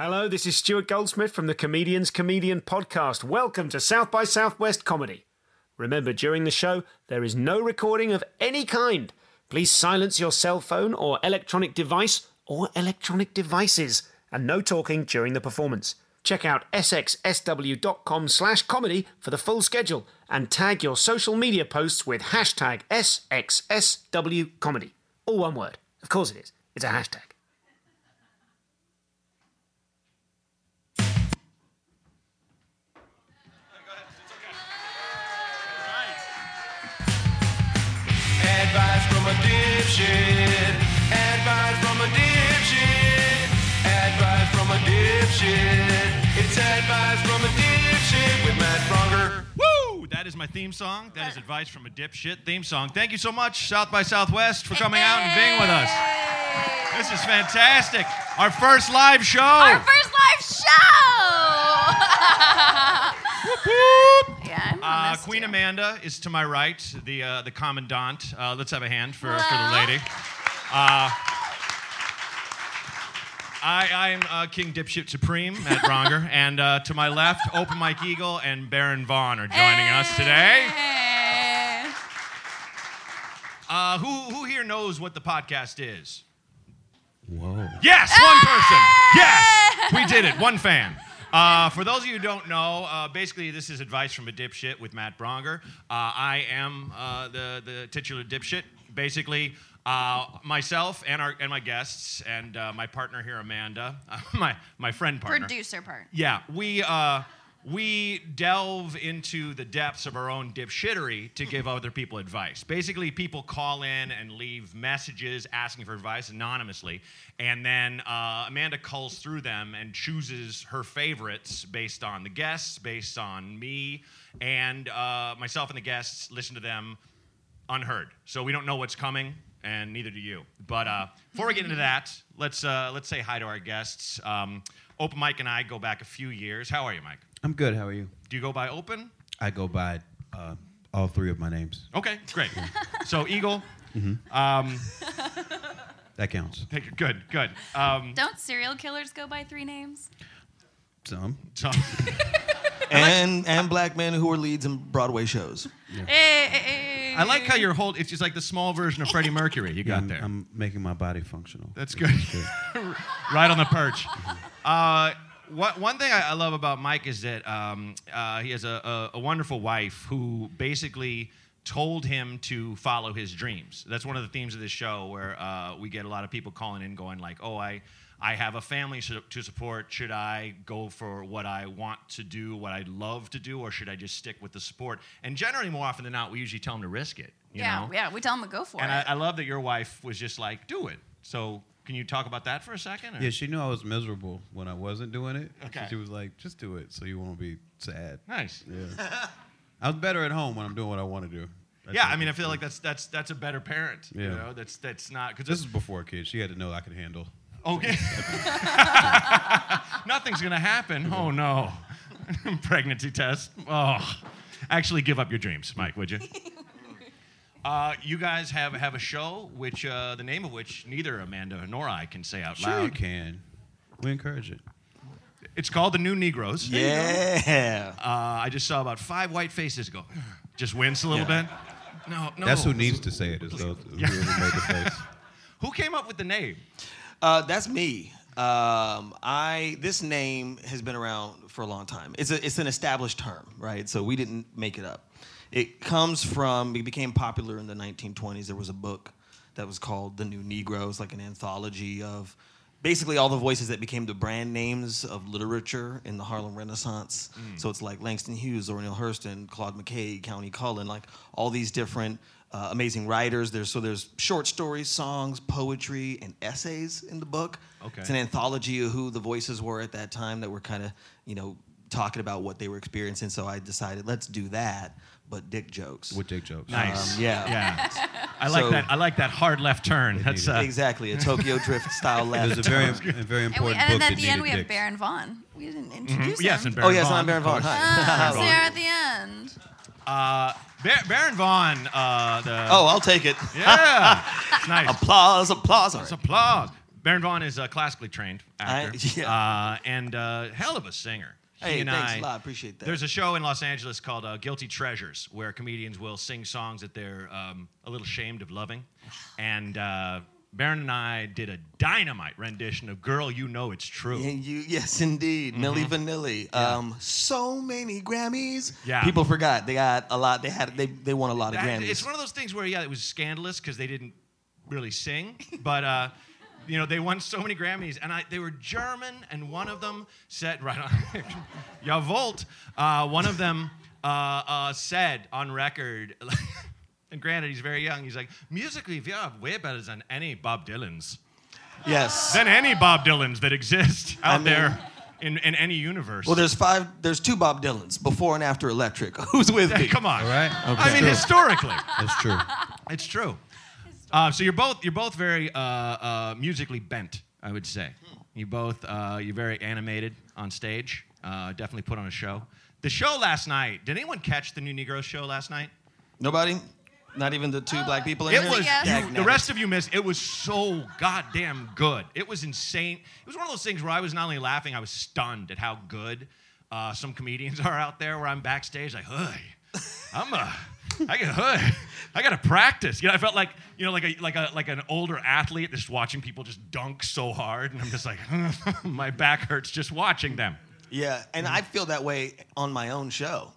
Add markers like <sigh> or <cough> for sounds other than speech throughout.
Hello, this is Stuart Goldsmith from the Comedians Comedian Podcast. Welcome to South by Southwest Comedy. Remember, during the show, there is no recording of any kind. Please silence your cell phone or electronic device or electronic devices, and no talking during the performance. Check out sxsw.com slash comedy for the full schedule and tag your social media posts with hashtag SXSWComedy. All one word. Of course it is. It's a hashtag. From a dipshit. Advice from a dipshit. Advice from a dipshit. It's advice from a dipshit with Matt Braunger. Woo! That is my theme song. That is advice from a dipshit theme song. Thank you so much, South by Southwest, for coming out and being with us. This is fantastic. Our first live show. Our first live show! Yeah, Uh, Queen you. Amanda is to my right, the uh, the commandant. Uh, let's have a hand for, for the lady. Uh, I, I'm uh, King Dipshit Supreme, Matt Braunger, <laughs> and uh, to my left, Open Mike Eagle and Baron Vaughn are joining us today. Uh, who, who here knows what the podcast is? Whoa. Yes, one person. Yes, we did it. One fan. Uh, for those of you who don't know, uh, basically this is advice from a dipshit with Matt Braunger. Uh, I am uh, the the titular dipshit. Basically, uh, myself and our and my guests and uh, my partner here, Amanda, <laughs> my my friend partner. Producer partner. Yeah, we uh, we delve into the depths of our own dipshittery to give <laughs> other people advice. Basically, people call in and leave messages asking for advice anonymously, and then uh, Amanda culls through them and chooses her favorites based on the guests, based on me, and uh, myself and the guests listen to them unheard. So we don't know what's coming, and neither do you. But uh, before we get into that, let's uh, let's say hi to our guests. Um, Open Mike and I go back a few years. How are you, Mike? I'm good. How are you? Do you go by Open? I go by uh, all three of my names. Okay, great. so Eagle. Mm-hmm. Um, That counts. take- good, good. Um, Don't serial killers go by three names? Some. so, <laughs> and and black men who are leads in Broadway shows. Hey, hey, hey. I like how you're hold. It's just like the small version of Freddie Mercury you got I'm, there. I'm making my body functional. That's good. <laughs> right on the perch. Uh, what, one thing I, love about Mike is that um, uh, he has a, a, a wonderful wife who basically told him to follow his dreams. That's one of the themes of this show, where uh, we get a lot of people calling in, going like, "Oh, I." I have a family to support. Should I go for what I want to do, what I love to do, or should I just stick with the support? And generally, more often than not, we usually tell them to risk it. You yeah, know? yeah, we tell them to go for And it. And I, I love that your wife was just like, do it. So can you talk about that for a second? or- Yeah, she knew I was miserable when I wasn't doing it. Okay. She was like, just do it so you won't be sad. Nice. Yeah. <laughs> I was better at home when I'm doing what I want to do. That's Yeah, I mean, I feel like that's that's that's a better parent. You Yeah. know, that's that's not because This is before kids. She had to know I could handle. okay. <laughs> Nothing's gonna happen. Oh no, <laughs> pregnancy test. Oh, actually, give up your dreams, Mike. Would you? Uh, you guys have have a show, which uh, the name of which neither Amanda nor I can say out Sure you loud. can. We encourage it. It's called The New Negroes. Yeah. Uh, I just saw about five white faces go, <gasps> just wince a little Yeah. bit. No, no. That's who needs to say it is those whoever made the face. <laughs> Who came up with the name? Uh, that's me. Um, I this name has been around for a long time. It's a it's an established term, right? So we didn't make it up. It comes from it became popular in the 1920s. There was a book that was called The New Negroes, like an anthology of basically all the voices that became the brand names of literature in the Harlem Renaissance. So it's like Langston Hughes, Zora Neale Hurston, Claude McKay, Countee Cullen, like all these different uh, amazing writers. There's so there's short stories, songs, poetry, and essays in the book. Okay. It's an anthology of who the voices were at that time that were kind of you know talking about what they were experiencing. So I decided let's do that, but dick jokes. With dick jokes. Nice. Um, yeah. Yeah. I like So- that. I like that hard left turn. That's uh, exactly a Tokyo <laughs> Drift style There's left. a very, a very and, we, important and book at that the end, we have dicks. Baron Vaughn. We didn't introduce yes, him. and Baron oh yes, Vaughn, I'm Baron of Vaughn. course. Hi. Ah, so you're at the end. Uh, Bar- Baron Vaughn. Uh, the oh, I'll take it. <laughs> yeah, It's <laughs> nice. Applause, applause. It's applause. Baron Vaughn is a classically trained actor I- yeah. uh, and uh, hell of a singer. He Hey, and thanks I- a lot. Appreciate that. There's a show in Los Angeles called uh, Guilty Treasures where comedians will sing songs that they're um, a little ashamed of loving. <sighs> And uh, Baron and I did a dynamite rendition of Girl, You Know It's True. And you, yes, indeed, Milli Vanilli. Um, so many Grammys. Mm-hmm. Yeah. People forgot they got a lot. They had they they won a lot of Grammys. It's one of those things where, yeah, it was scandalous because they didn't really sing, but. Uh, you know, they won so many Grammys, and I, they were German, and one of them said, <laughs> right on, <laughs> Jawohl, uh, one of them uh, uh, said on record, <laughs> and granted, he's very young, he's like, musically, we are way better than any Bob Dylan's. yes. Than any Bob Dylan's that exist out mean- there in, in any universe. well, there's five. There's two Bob Dylans before and after Electric. Who's with Hey, me? come on. All right. I mean, historically. That's true. It's true. Uh, so you're both you're both very uh, uh, musically bent, I would say. You both uh, you're very animated on stage. Uh, definitely put on a show. The show last night. Did anyone catch the New Negro show last night? Nobody. Not even the two black people in It here? was Yes. you- the rest of you missed. It was so goddamn good. It was insane. It was one of those things where I was not only laughing, I was stunned at how good uh, some comedians <laughs> are out there. Where I'm backstage, like, hey, I'm a, I got, hey, I got to practice. You know, I felt like, you know, like a like a like an older athlete just watching people just dunk so hard, and I'm just like, <laughs> my back hurts just watching them. Yeah, and Mm-hmm. I feel that way on my own show.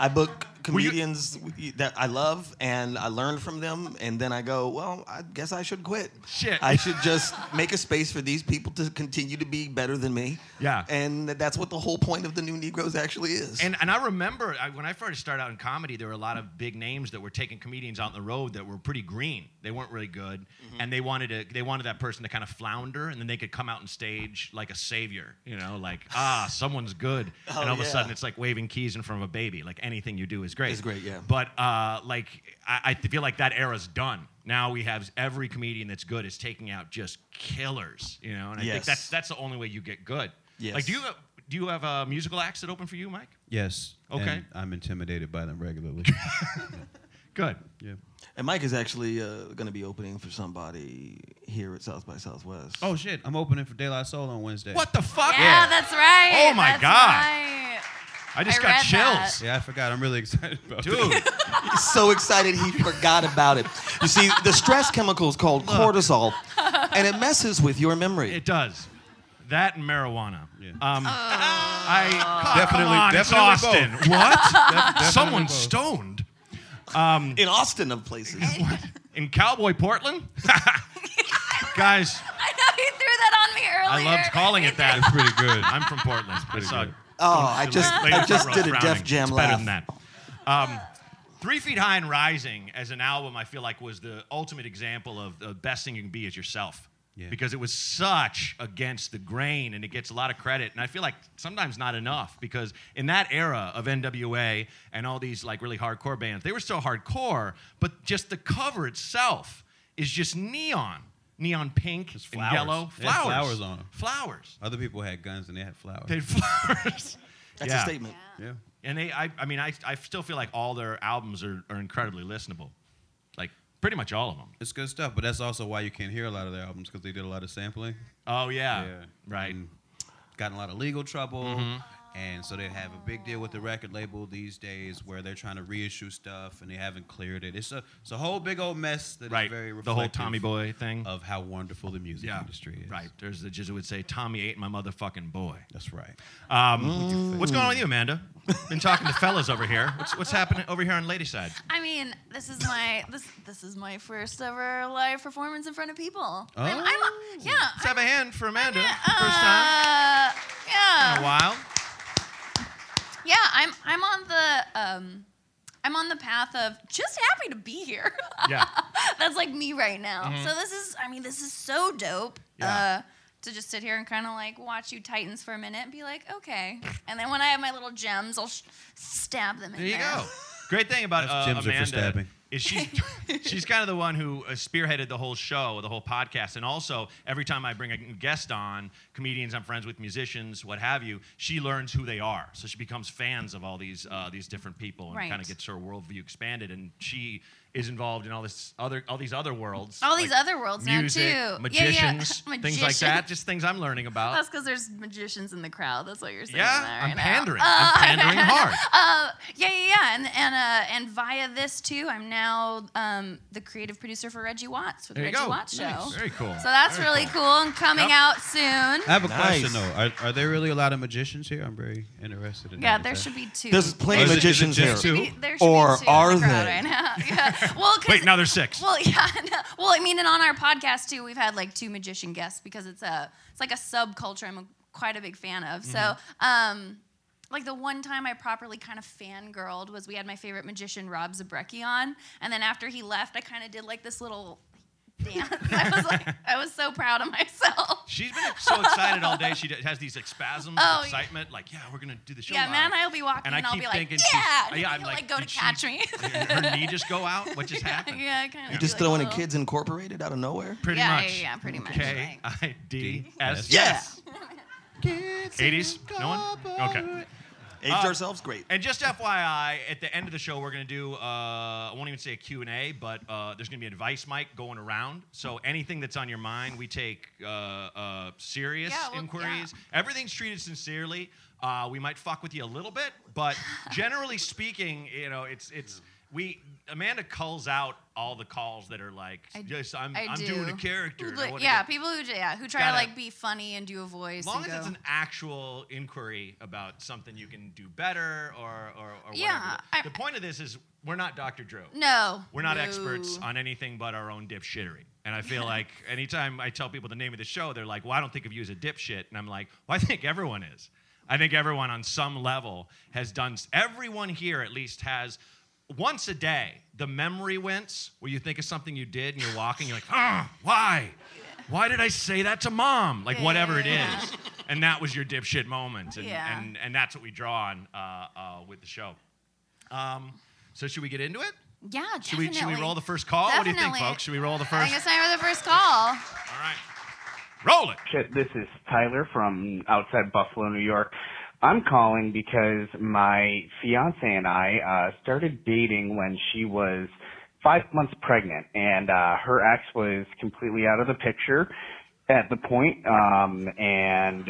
I book comedians that I love, and I learn from them, and then I go, well, I guess I should quit. Shit. I should just make a space for these people to continue to be better than me. Yeah. and that's what the whole point of the New Negroes actually is. And, and I remember I, when I first started out in comedy, there were a lot of big names that were taking comedians out on the road that were pretty green. They weren't really good, Mm-hmm. and they wanted to they wanted that person to kind of flounder, and then they could come out on stage like a savior, you know, like ah, someone's good, <laughs> and all of a Oh, sudden it's like waving keys in front of a baby. Like anything you do is great. Is great, yeah. But uh, like I, I feel like that era's done. Now we have every comedian that's good is taking out just killers, you know, and I think Yes. that's that's the only way you get good. Yes. Like, do you do you have uh, musical acts that open for you, Mike? Yes. Okay. and I'm intimidated by them regularly. <laughs> Good. yeah. And Mike is actually uh, going to be opening for somebody here at South by Southwest. Oh shit! I'm opening for De La Soul on Wednesday. What the fuck? Yeah, that's right. Oh, my that's God. Right. I just I got chills. that. Yeah, I forgot. I'm really <laughs> excited about Dude, it. He's so excited he forgot about it. You see, the stress chemical is called cortisol, and it messes with your memory. it does. That and marijuana. Yeah. Um, Oh. I Definitely- come on, it's definitely Austin. What? definitely Someone both. stoned In Austin, of places. <laughs> in Cowboy Portland? <laughs> Guys, I know you threw that on me earlier. I loved calling it that. It's pretty good. I'm from Portland. I saw good. Oh, I just, Lady I just did a. Def Jam it's laugh. better than that. Um, Three Feet High and Rising as an album, I feel like was the ultimate example of the best thing you can be is yourself. Yeah. Because it was such against the grain and it gets a lot of credit. And I feel like sometimes not enough because in that era of NWA and all these like really hardcore bands, they were so hardcore, but just the cover itself is just neon. Neon pink and flowers. yellow. They had Flowers. flowers on 'em. Flowers. Other people had guns and they had flowers. They had flowers. <laughs> That's Yeah. a statement. yeah. And they, I, I mean, I, I still feel like all their albums are, are incredibly listenable, like pretty much all of them. It's good stuff, but that's also why you can't hear a lot of their albums because they did a lot of sampling. Oh yeah, Yeah. right. And got in a lot of legal trouble. Mm-hmm. And so they have a big deal with the record label these days where they're trying to reissue stuff and they haven't cleared it. It's a, it's a whole big old mess that is Right, very the whole Tommy Boy thing. of how wonderful the music yeah, industry is. right. There's the Jesuit would say, "Tommy ate my motherfucking boy." That's right. Um, what's going on with you, Amanda? Been talking to fellas over here. What's what's happening over here on lady side? I mean, this is my this this is my first ever live performance in front of people. I'm, I'm Oh. yeah. Let's have a hand for Amanda. I'm, First time uh, yeah. in a while. Yeah, I'm I'm on the um I'm on the path of just happy to be here. Yeah. <laughs> That's like me right now. So this is I mean, this is so dope. Yeah. Uh to just sit here and kind of like watch you Titans for a minute and be like, okay. And then when I have my little gems, I'll sh- stab them in There you there. go. Great thing about That's uh, gems are for stabbing. Is <laughs> she she's kind of the one who uh, spearheaded the whole show, the whole podcast, and also every time I bring a guest on, comedians I'm friends with, musicians, what have you, she learns who they are. So she becomes fans of all these uh, these different people and Right. kind of gets her worldview expanded. And she is involved in all this other all these other worlds. All these like other worlds now, music, too. Yeah, yeah. Magicians, <laughs> things like that. Just things I'm learning about. That's because there's magicians in the crowd. That's what you're saying. yeah, there I'm pandering. Uh, I'm <laughs> pandering hard. <laughs> Uh, yeah, yeah, yeah, and and uh, and via this too, I'm now um, the creative producer for Reggie Watts for the There you Reggie go. Watts show. Nice. Very cool. So that's Very really cool. cool. and coming Yep. out soon. I have a Nice. question though. Are, are there really a lot of magicians here? I'm very interested in Yeah, that. there Is that- should be two. There's plenty of is it- is it magicians here. just two? Be- there should Or be two are in the they? right now. Yeah. <laughs> Well, 'cause- Wait, now there's six. Well, <laughs> yeah. no. Well, I mean, and on our podcast too, we've had like two magician guests because it's a it's like a subculture I'm a, quite a big fan of. So, Mm-hmm. um, like the one time I properly kind of fangirled was we had my favorite magician Rob Zabrecky on, and then after he left, I kind of did like this little dance. I was like, I was so proud of myself. She's been so excited all day. She has these spasms Oh, of excitement. Like, yeah, we're gonna do the show. Yeah, live. man, I'll be walking And and, I I'll keep be like, thinking yeah, she's- and yeah, I'm like, like, go to did she- catch me. Her knee just go out. What just <laughs> happened? yeah, kind of. You just throwing in Kids Incorporated out of nowhere? Pretty Yeah, much. yeah, yeah, pretty much, K I D S. Yes. Kids. <laughs> 80s? No one? Okay. Aged Uh, ourselves? Great. And just FYI, at the end of the show, we're going to do, uh, I won't even say a Q&A, but uh, there's going to be advice mic going around. So anything that's on your mind, we take uh, uh, serious Yeah, well, inquiries. Everything's treated sincerely. Uh, we might fuck with you a little bit, but generally speaking, you know, it's it's we Amanda culls out all the calls that are like, I- just I'm, I I'm do. doing a character. Like, yeah, people who yeah who try Gotta- to like be funny and do a voice. as long as it's an actual inquiry about something you can do better or or, or whatever. Yeah, I- the point of this is we're not Dr. Drew. no, We're not no. experts on anything but our own dipshittery. And I feel <laughs> like anytime I tell people the name of the show, they're like, well, I don't think of you as a dipshit. And I'm like, well, I <laughs> think everyone is. I think everyone on some level has done, everyone here at least has once a day the memory wince where you think of something you did and you're walking, you're like, ah, why? Why did I say that to mom? Like, Yeah, whatever it yeah, is. And that was your dipshit moment. And, Yeah. and, and that's what we draw on uh, uh, with the show. Um, so, should we get into it? Yeah, Should we, definitely. should we roll the first call? What do you think, folks? Should we roll the first? think it's time for the first call. All right. Roll it. This is Tyler from outside Buffalo, New York. I'm calling because my fiance and I uh, started dating when she was five months pregnant, and uh, her ex was completely out of the picture at the point. Um, and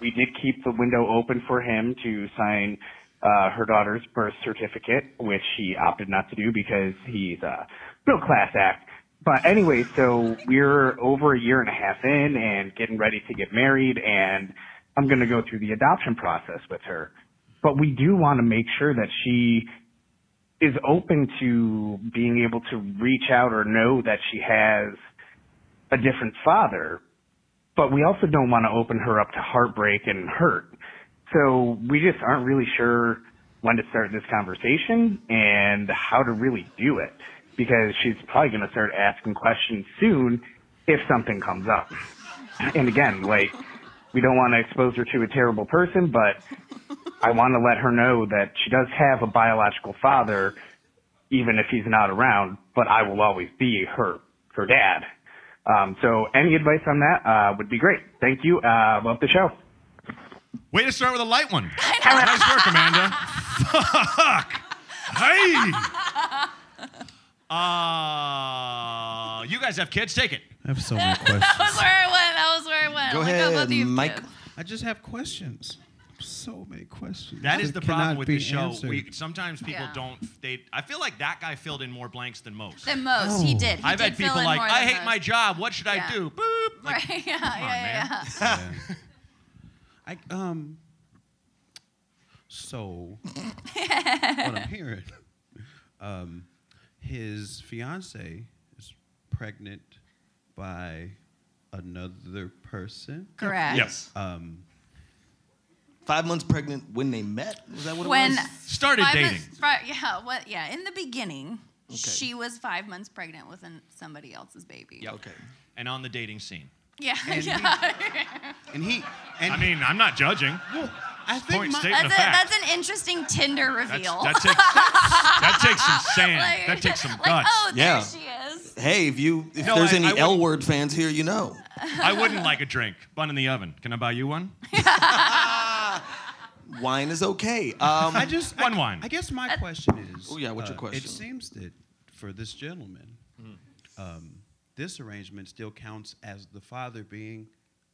we did keep the window open for him to sign uh, her daughter's birth certificate, which he opted not to do because he's a real class act. But anyway, so we're over a year and a half in and getting ready to get married and I'm going to go through the adoption process with her. But we do want to make sure that she is open to being able to reach out or know that she has a different father. But we also don't want to open her up to heartbreak and hurt. So we just aren't really sure when to start this conversation and how to really do it because she's probably going to start asking questions soon if something comes up. And again, like, we don't want to expose her to a terrible person, but I want to let her know that she does have a biological father, even if he's not around, but I will always be her, her dad. Um, so any advice on that, uh, would be great. Thank you. Uh, love the show. Way to start with a light one. <laughs> nice work, Amanda. <laughs> Fuck. Hey. Uh, you guys have kids. Take it. I have so many questions. <laughs> that was where I went. That was where I went. Go I'm like, oh, ahead, both you Mike. kids. I just have questions. So many questions. That is the problem with the show. We sometimes people Yeah. don't. They. I feel like that guy filled in more blanks than most. The most he did. He I've did had fill people in like, I hate most. my job. What should I do? Boop. Like, Right? <laughs> Yeah, yeah, man. yeah. Yeah. <laughs> I um. So, what I'm hearing, um, his fiance is pregnant by another person. Correct. Yes. Um, Five months pregnant when they met? Was that what When it was? Started dating. months- fi- yeah, what? Yeah, in the beginning, she was five months pregnant with an, somebody else's baby. Yeah. Okay. And on the dating scene. Yeah, <laughs> And yeah. <laughs> and he and I mean, I'm not judging. I think point my, that's, a, that's an interesting Tinder That's, reveal. that takes that takes some <laughs> sand. Like- that takes some like, guts. oh, there Yeah. she is. Hey, if you if No, there's I- any I would- L word fans here, you know. I wouldn't like a drink. Bun in the oven. Can I buy you one? <laughs> <laughs> Wine is okay. Um, I just One I, wine. I guess my question is. Oh, yeah, what's your uh, question? It seems that for this gentleman, Mm-hmm. um, this arrangement still counts as the father being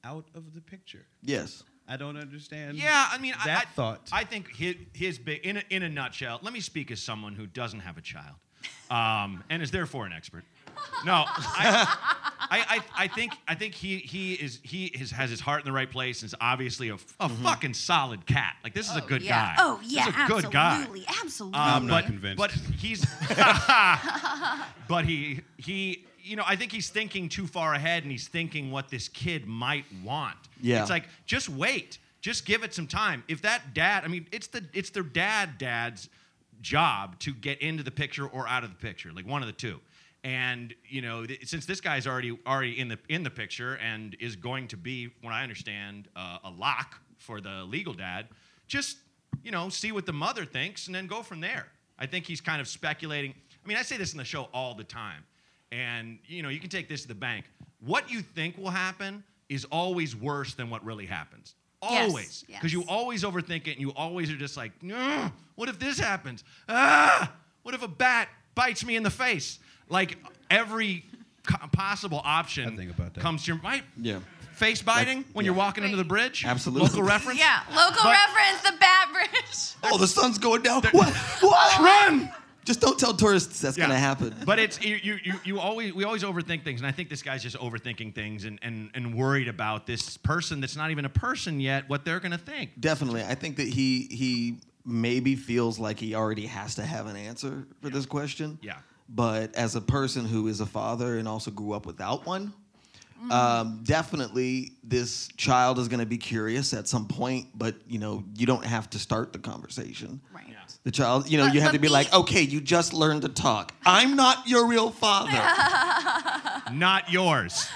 out of the picture. Yes. I don't understand. Yeah, I mean, that I, thought. I think his, his big, in a, in a nutshell. Let me speak as someone who doesn't have a child, um, and is therefore an expert. No, I, <laughs> I, I, I think I think he he is he is, has his heart in the right place and is obviously a, a fucking solid cat. Like this is a good yeah. guy. Oh yeah, this is a good guy. absolutely, absolutely. Um, I'm not but, convinced. But he's, <laughs> <laughs> but he he, you know, I think he's thinking too far ahead, and he's thinking what this kid might want. Yeah. it's like just wait, just give it some time. If that dad, I mean, it's the it's their dad dad's job to get into the picture or out of the picture, like one of the two. And you know, th- since this guy's already already in the in the picture and is going to be, when I understand, uh, a lock for the legal dad, just you know, see what the mother thinks and then go from there. I think he's kind of speculating. I mean, I say this in the show all the time, and you know, you can take this to the bank. What you think will happen is always worse than what really happens. Always, because you yes. always overthink it, and you always are just like, what if this happens? Ah, what if a bat bites me in the face? Like every possible option think about that. comes to your right. Yeah. Face biting when you're yeah. walking under the bridge. Absolutely. Local reference. yeah, local But- reference, the Bat Bridge. Oh, the sun's going down. What? What? <laughs> Run! Just don't tell tourists that's Yeah. gonna happen. But it's you, you, you, you always we always overthink things, and I think this guy's just overthinking things and, and, and worried about this person that's not even a person yet, what they're gonna think. Definitely, I think that he he maybe feels like he already has to have an answer for this question. Yeah. But as a person who is a father and also grew up without one, um, definitely this child is going to be curious at some point. But you know, you don't have to start the conversation. Right. The child, you know, But- you have to be me- like, okay, you just learned to talk. I'm not your real father. <laughs> Not yours.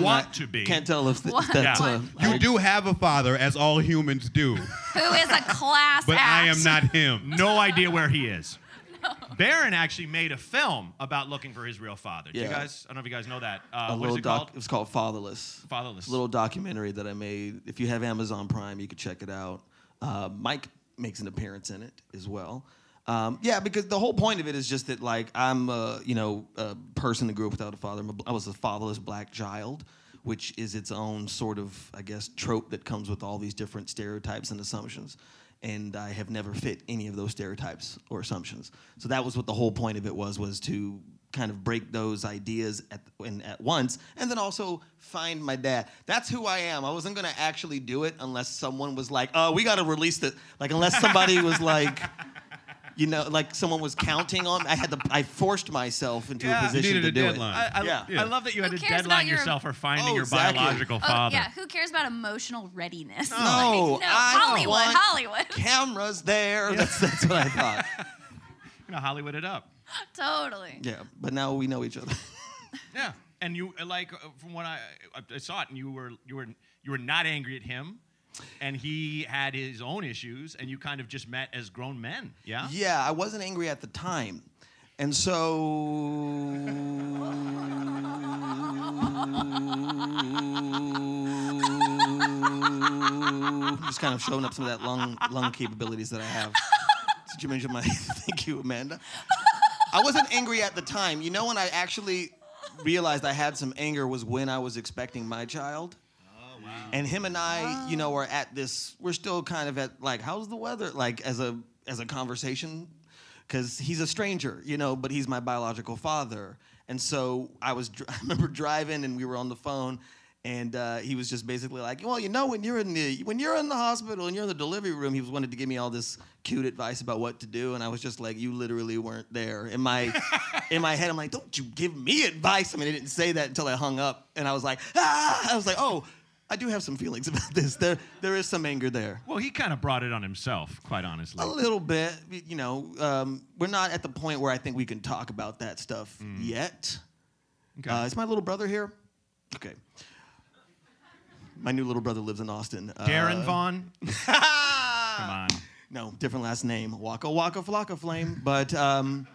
Want to be. Can't tell if, th- What? that's. Yeah. Uh, You do have a father, as all humans do, <laughs> Who is a class but I am not him. <laughs> No idea where he is. Baron actually made a film about looking for his real father. Do you guys? I don't know if you guys know that. Uh, a what little is it doc. called? It was called Fatherless. Fatherless. little documentary that I made. If you have Amazon Prime, you could check it out. Uh, Mike makes an appearance in it as well. Um, yeah, because the whole point of it is just that like I'm a you know a person that grew up without a father. I'm was a fatherless black child, which is its own sort of I guess trope that comes with all these different stereotypes and assumptions. And I have never fit any of those stereotypes or assumptions. So that was what the whole point of it was was to kind of break those ideas at in, at once, and then also find my dad. That's who I am. I wasn't gonna actually do it unless someone was like, "Oh, we got to release it." Like unless somebody was like, <laughs> you know, like someone was counting on. I had to. I forced myself into Yeah. a position to a do deadline. I, I, Yeah. I love that you had Who to deadline your- yourself for finding Oh, your exactly. biological Oh, father. yeah, who cares about emotional readiness? No, Like, no, I Hollywood, want- Hollywood. Cameras there. That's that's what I thought. <laughs> You know, Hollywood it up. <laughs> totally. Yeah, but now we know each other. <laughs> Yeah, and you uh, like uh, from what I, I saw it, and you were you were you were not angry at him, and he had his own issues, and you kind of just met as grown men. Yeah. Yeah, I wasn't angry at the time. And so <laughs> just kind of showing up some of that lung lung capabilities that I have. Did you mention my thank you, Amanda? I wasn't angry at the time. You know when I actually realized I had some anger was when I was expecting my child. Oh, and him and I, you know, are at this. We're still kind of at like, how's the weather? Like as a as a conversation, because he's a stranger, you know, but he's my biological father. And so I was. <laughs> I remember driving, and we were on the phone, and uh, he was just basically like, well, you know, when you're in the when you're in the hospital and you're in the delivery room, he was wanted to give me all this cute advice about what to do, and I was just like, you literally weren't there. In my in my head, I'm like, don't you give me advice. I mean, I didn't say that until I hung up, and I was like, ah, I was like, oh. I do have some feelings <laughs> about this. There, there is some anger there. Well, he kind of brought it on himself, quite honestly. A little bit, you know. Um, we're not at the point where I think we can talk about that stuff yet. Okay. Uh, is my little brother here? Okay. My new little brother lives in Austin. Uh, Darren Vaughn. <laughs> Come on. No, different last name. Waka Waka Flocka Flame. But um,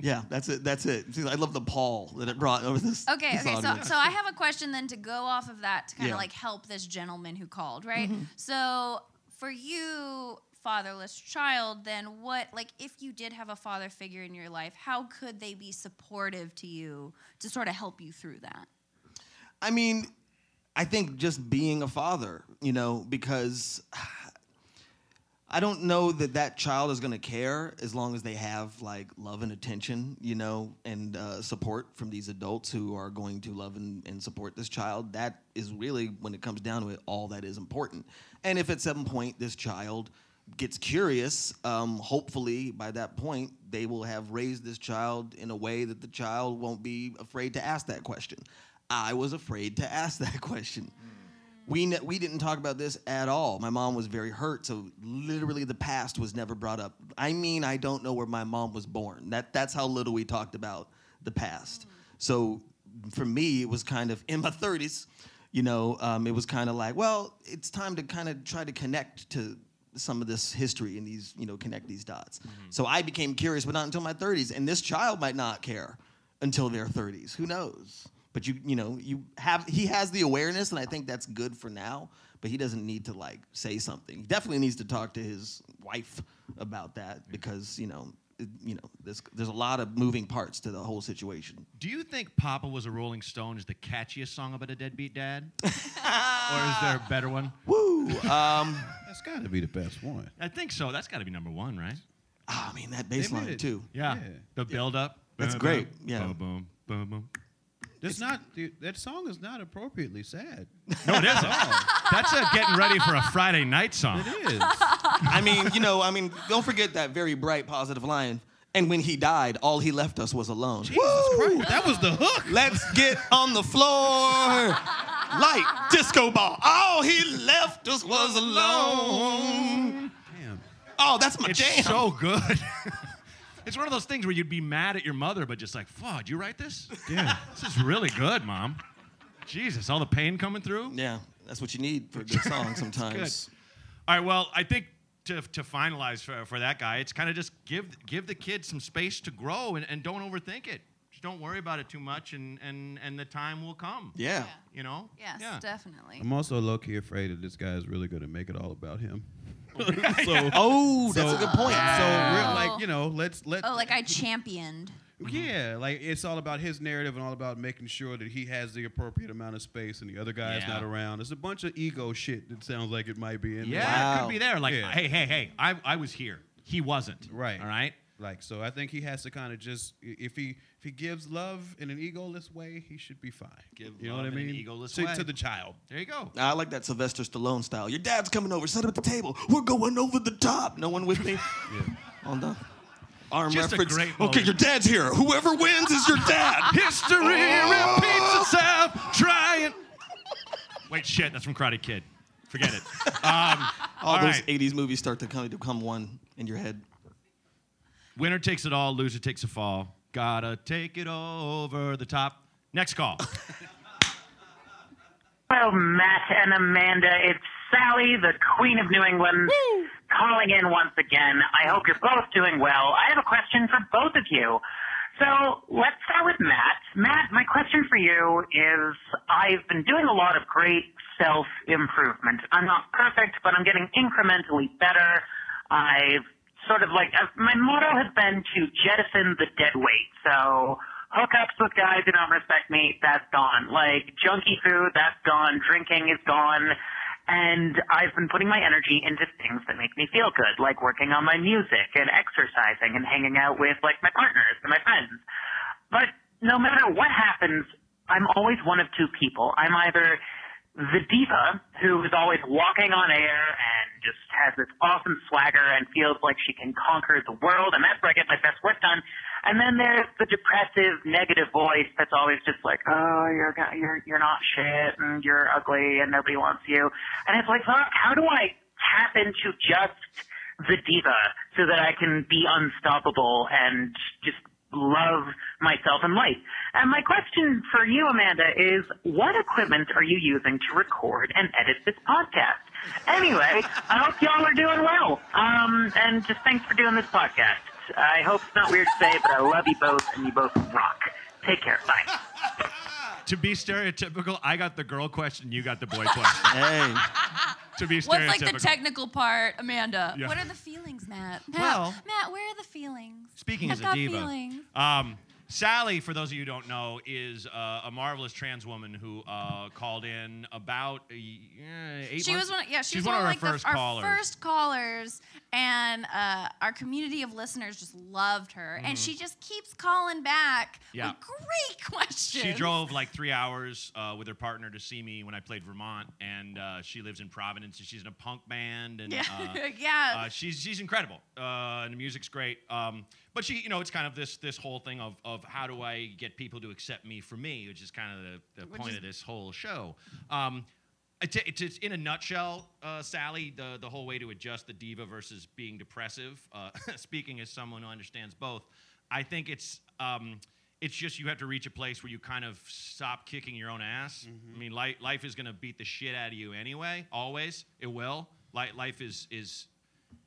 yeah, that's it. That's it. See, I love the Paul that it brought over this. Okay, this okay. So, so I have a question then to go off of that to kind of Yeah. like help this gentleman who called, right? Mm-hmm. So, for you, fatherless child, then what, like, if you did have a father figure in your life, how could they be supportive to you to sort of help you through that? I mean, I think just being a father, you know, because I don't know that that child is going to care as long as they have like love and attention, you know, and uh, support from these adults who are going to love and, and support this child. That is really, when it comes down to it, all that is important. And if at some point this child gets curious, um, hopefully by that point they will have raised this child in a way that the child won't be afraid to ask that question. I was afraid to ask that <laughs> question. We, ne- we didn't talk about this at all. My mom was very hurt, so literally the past was never brought up. I mean, I don't know where my mom was born. That, that's how little we talked about the past. So for me, it was kind of in my 30s, you know, um, it was kind of like, well, it's time to kind of try to connect to some of this history and these, you know, connect these dots. So I became curious, but not until my 30s. And this child might not care until their 30s. Who knows? But you, you know, you have he has the awareness, and I think that's good for now. But he doesn't need to like say something. He definitely needs to talk to his wife about that because you know, it- you know, there's there's a lot of moving parts to the whole situation. Do you think Papa was a Rolling Stone is the catchiest song about a deadbeat dad? <laughs> or is there a better one? Woo! Um, That's got to be the best one. I think so. That's got to be number one, right? I mean that made bass line it- too. Yeah. Yeah. The build up. That's Boom, great, boom, yeah. Boom, boom, boom, boom. That's not dude, that song is not appropriately sad. No, it isn't. That's a getting ready for a Friday night song. It is. I mean, you know, I mean, don't forget that very bright, positive line. And when he died, all he left us was alone. Jesus Christ, that was the hook. Let's get on the floor like disco ball. All he left us was alone. Damn. Oh, that's my It's jam. so good. <laughs> it's one of those things where you'd be mad at your mother, but just like, fuck, did you write this? Yeah. This is really good, mom. Jesus, all the pain coming through. yeah, that's what you need for a good song <laughs> sometimes. All right, well, I think to, to finalize for, for that guy, it's kind of just give give the kid some space to grow and, and don't overthink it. Just don't worry about it too much, and, and, and the time will come. Yeah. You know? Yes, Yeah. definitely. I'm also low key afraid that this guy is really going to make it all about him. <laughs> so, <laughs> Oh, that's a good point. so real, like you know, let's let. Oh, like I <laughs> championed. Yeah, like it's all about his narrative and all about making sure that he has the appropriate amount of space and the other guy's Yeah. not around. There's a bunch of ego shit that sounds like it might be in Yeah, there. it could be there. Like, Yeah. hey, hey, hey, I, I was here. He wasn't. Right. All right? Like so, I think he has to kind of just if he if he gives love in an egoless way, he should be fine. Give you know love what I in an mean? egoless to, way. to the child. There you go. I like that Sylvester Stallone style. Your dad's coming over. Set up at the table. We're going over the top. No one with me. <laughs> yeah. On the arm Just a reference. great okay, moment. your dad's here. Whoever wins is your dad. <laughs> History repeats itself. Trying. Wait, shit. That's from Karate Kid. Forget it. <laughs> Um, All, all those right. 80s movies start to come to come one in your head. Winner takes it all. Loser takes a fall. Gotta take it over the top. Next call. <laughs> Hello, Matt and Amanda. It's Sally, the Queen of New England, calling in once again. I hope you're both doing well. I have a question for both of you. So let's start with Matt. Matt, my question for you is I've been doing a lot of great self improvement. I'm not perfect, but I'm getting incrementally better. I've sort of like, uh, my motto has been to jettison the dead weight. So hookups with guys who don't respect me, that's gone. Like junky food, that's gone. Drinking is gone. And I've been putting my energy into things that make me feel good, like working on my music and exercising and hanging out with like my partners and my friends. But no matter what happens, I'm always one of two people. I'm either the diva who is always walking on air and just has this awesome swagger and feels like she can conquer the world, and that's where I get my best work done. And then there's the depressive, negative voice that's always just like, "Oh, you're you're you're not shit, and you're ugly, and nobody wants you." And it's like, fuck, how do I tap into just the diva so that I can be unstoppable and just love myself and life. And my question for you, Amanda, is what equipment are you using to record and edit this podcast? Anyway, I hope y'all are doing well. Um, and just thanks for doing this podcast. I hope it's not weird to say, but I love you both and you both rock. Take care. Bye. <laughs> to be stereotypical, I got the girl question, you got the boy question. <laughs> Hey. to be stereotypical. What's stereotypical. like the technical part, Amanda? Yeah. What are the feelings, Matt? Matt, Well- Matt, where are the feelings? Speaking as a diva, um, Sally, for those of you who don't know, is uh, a marvelous trans woman who uh, called in about uh, eight She months. was one. Of, yeah, she She's was one, of our like first the, our callers. first callers, and uh, our community of listeners just loved her, and she just keeps calling back Mm-hmm. Yeah. with great <laughs> questions. She drove like three hours uh, with her partner to see me when I played Vermont, and uh, she lives in Providence. And she's in a punk band, and Yeah, <laughs> uh, yeah. uh, she's she's incredible, uh, and the music's great. Um, but she, you know, it's kind of this this whole thing of of how do I get people to accept me for me, which is kind of the, the point is- of this whole show. Um, it's, it's, it's in a nutshell, uh, Sally, the, the whole way to adjust the diva versus being depressive. Uh, <laughs> speaking as someone who understands both, I think it's um, it's just you have to reach a place where you kind of stop kicking your own ass. I mean, life, life is going to beat the shit out of you anyway. Always, it will. Li- life is is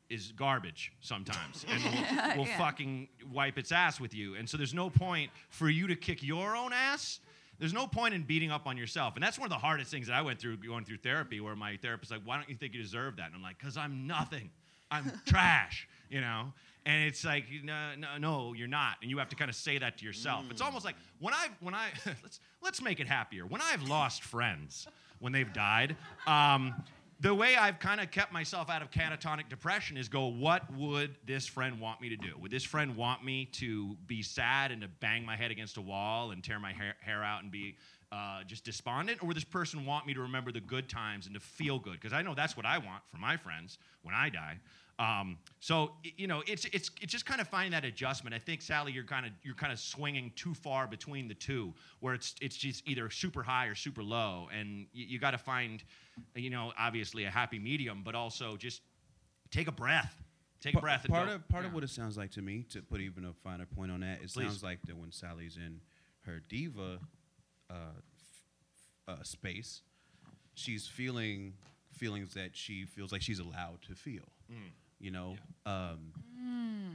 is garbage sometimes, and will, <laughs> will Yeah. fucking wipe its ass with you. And so there's no point for you to kick your own ass. There's no point in beating up on yourself. And that's one of the hardest things that I went through going through therapy, where my therapist's like, "Why don't you think you deserve that?" And I'm like, "Cause I'm nothing. I'm <laughs> trash," you know. And it's like, no, no, no, you're not. And you have to kind of say that to yourself. It's almost like when I, when I, <laughs> let's let's make it happier. When I've lost friends, when they've died, um, the way I've kind of kept myself out of catatonic depression is go, what would this friend want me to do? Would this friend want me to be sad and to bang my head against a wall and tear my hair, hair out and be uh, just despondent? Or would this person want me to remember the good times and to feel good? Because I know that's what I want for my friends when I die. Um, so you know, it's it's it's just kind of finding that adjustment. I think Sally, you're kind of you're kind of swinging too far between the two, where it's it's just either super high or super low, and you, you got to find, you know, obviously a happy medium, but also just take a breath, take a Pa- breath. And part go, of part of what it sounds like to me, to put even a finer point on that, it Please. sounds like that when Sally's in her diva uh, f- uh, space, she's feeling feelings that she feels like she's allowed to feel. You know, um,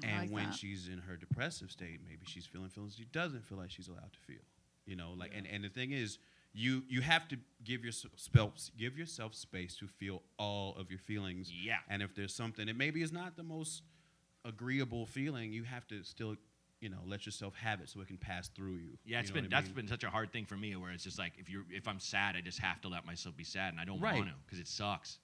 and like when that. she's in her depressive state, maybe she's feeling feelings she doesn't feel like she's allowed to feel. You know, like and, and the thing is, you you have to give yourself give yourself space to feel all of your feelings. Yeah. And if there's something that maybe is not the most agreeable feeling, you have to still, you know, let yourself have it so it can pass through you. Yeah, it's You know been what I that's mean? been such a hard thing for me, where it's just like if you're if I'm sad, I just have to let myself be sad, and I don't Right. want to because it sucks,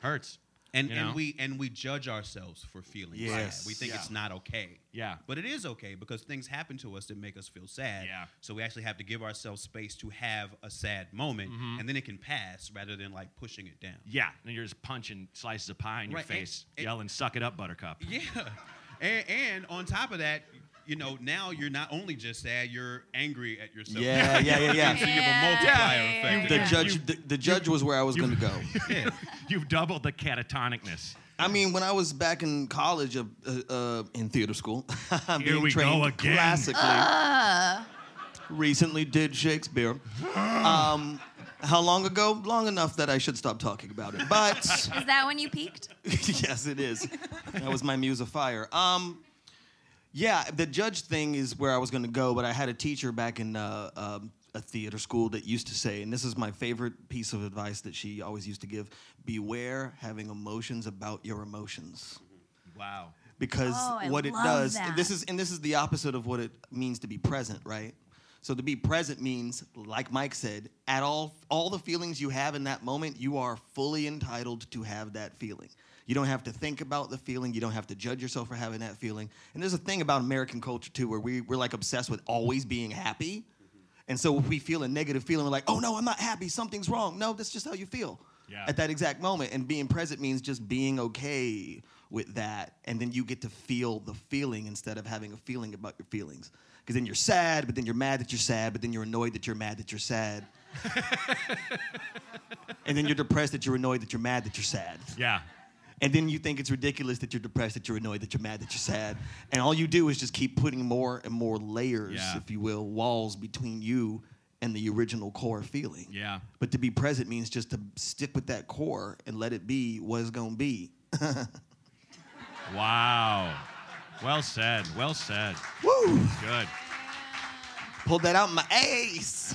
hurts. And you know? and we and we judge ourselves for feeling Yes. sad. We think Yeah. it's not okay. Yeah. But it is okay because things happen to us that make us feel sad. Yeah. So we actually have to give ourselves space to have a sad moment, mm-hmm. and then it can pass rather than like pushing it down. Yeah, and you're just punching slices of pie in your Right, and- face, and- yelling, "Suck it up, Buttercup." Yeah. <laughs> And, and on top of that, you know, now you're not only just sad, you're angry at yourself. Yeah, <laughs> yeah, yeah, yeah. so you have a multiplier Yeah. effect. The Yeah. judge, the, the judge was where I was going to go. <laughs> Yeah. You've doubled the catatonicness. I mean, when I was back in college, uh, uh, in theater school, <laughs> being we go trained again. classically. Recently did Shakespeare. <gasps> Um, how long ago? Long enough that I should stop talking about it. But Is that when you peaked? yes, it is. That was my muse of fire. Um, yeah, the judge thing is where I was going to go, but I had a teacher back in uh, um, a theater school that used to say, and this is my favorite piece of advice that she always used to give: beware having emotions about your emotions Wow. because Oh, I what it does that. this is and this is the opposite of what it means to be present right so to be present means like mike said at all all the feelings you have in that moment you are fully entitled to have that feeling you don't have to think about the feeling you don't have to judge yourself for having that feeling and there's a thing about american culture too where we, we're like obsessed with always being happy and so if we feel a negative feeling we're like oh no i'm not happy something's wrong no that's just how you feel Yeah. at that exact moment. And being present means just being okay with that. And then you get to feel the feeling instead of having a feeling about your feelings. Because then you're sad, but then you're mad that you're sad, but then you're annoyed that you're mad that you're sad. <laughs> and then you're depressed that you're annoyed that you're mad that you're sad. Yeah. And then you think it's ridiculous that you're depressed, that you're annoyed, that you're mad, that you're sad. And all you do is just keep putting more and more layers, Yeah. if you will, walls between you and the original core feeling. Yeah. But to be present means just to stick with that core and let it be what it's gonna be. Wow. Well said. Well said. Woo! Good. Pulled that out my ace.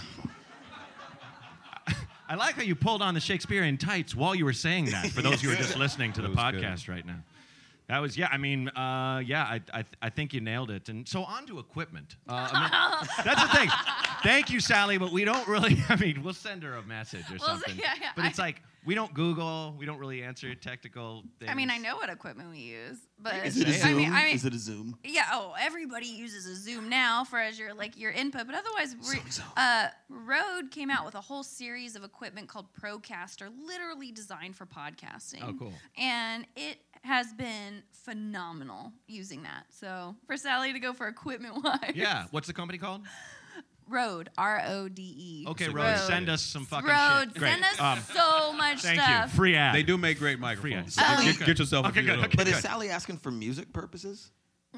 I like how you pulled on the Shakespearean tights while you were saying that. For those who are just listening to the was good. podcast right now, that was yeah. I mean, uh, yeah. I, I I think you nailed it. And so on to equipment. Uh, I mean, <laughs> that's the thing. Thank you, Sally, but we don't really. <laughs> I mean, we'll send her a message or Well, something. yeah, yeah, but it's like we don't Google. We don't really answer technical things. I mean, I know what equipment we use, but Is it a I Zoom? mean, I mean, Is it a Zoom? yeah. Oh, everybody uses a Zoom now for as your like your input, but otherwise, re- Zoom, Zoom. uh, Rode came out with a whole series of equipment called Procaster, literally designed for podcasting. Oh, cool. And it has been phenomenal using that. So for Sally to go for equipment <laughs> wise, Yeah. What's the company called? Rode, R O D E. Okay, Rode. Rode. Send us some fucking Rode, shit. Great. send us Um, so much Thank stuff. you. Free ad. They do make great microphones. So Sally- get, get yourself a Okay, few good, okay. But is. Sally asking for music purposes?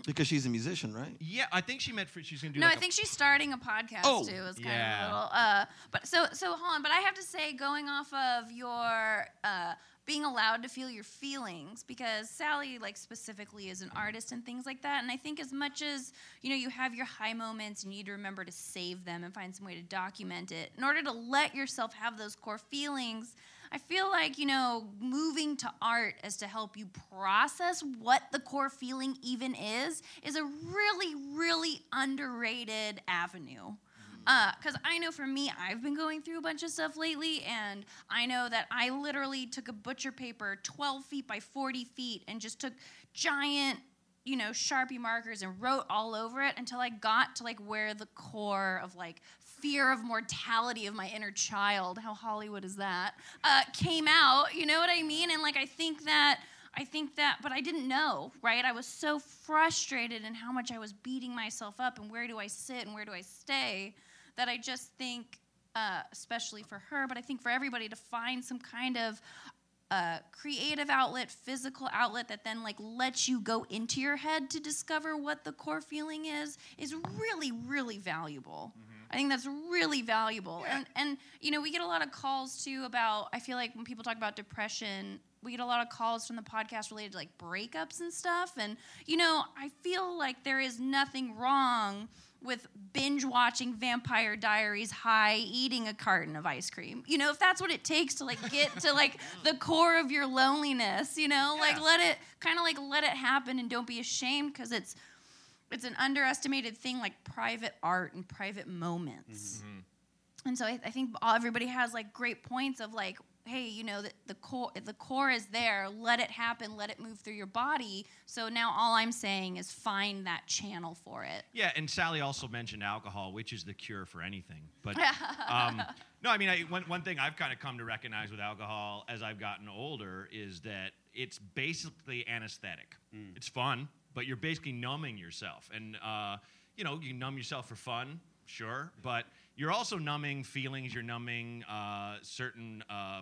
Because she's a musician, right? Yeah, I think she meant for, she's gonna do. No, like I a- think she's starting a podcast Oh, too. It's kind yeah. of a little. Uh, but so so hold on. But I have to say, going off of your uh, being allowed to feel your feelings, because Sally, like specifically, is an artist and things like that. And I think as much as you know, you have your high moments, and you need to remember to save them and find some way to document it. In order to let yourself have those core feelings. I feel like, you know, moving to art as to help you process what the core feeling even is, is a really, really underrated avenue. Because I know for me, I've been going through a bunch of stuff lately, and I know that I literally took a butcher paper 12 feet by 40 feet and just took giant, you know, Sharpie markers and wrote all over it until I got to like where the core of like fear of mortality of my inner child, how Hollywood is that, uh, came out. You know what I mean? And like, I think that. I think that, but I didn't know, right? I was so frustrated in how much I was beating myself up and where do I sit and where do I stay that I just think, uh, especially for her, but I think for everybody to find some kind of uh, creative outlet, physical outlet that then like lets you go into your head to discover what the core feeling is, is really, really valuable. I think that's really valuable. And and you know, we get a lot of calls too about I feel like when people talk about depression, we get a lot of calls from the podcast related to like breakups and stuff. And you know, I feel like there is nothing wrong with binge watching Vampire Diaries high, eating a carton of ice cream. You know, if that's what it takes to like get to like <laughs> the core of your loneliness, you know, like let it kind of like let it happen and don't be ashamed because it's it's an underestimated thing like private art and private moments. Mm-hmm. And so I, I think all, everybody has like great points of like, hey, you know, the, the core the core is there. Let it happen. Let it move through your body. So now all I'm saying is find that channel for it. Yeah, and Sally also mentioned alcohol, which is the cure for anything. But <laughs> um, no, I mean, I, one, one thing I've kind of come to recognize with alcohol as I've gotten older is that it's basically anesthetic. It's fun, but you're basically numbing yourself. And, uh, you know, you numb yourself for fun, sure, but you're also numbing feelings, you're numbing uh, certain. Uh,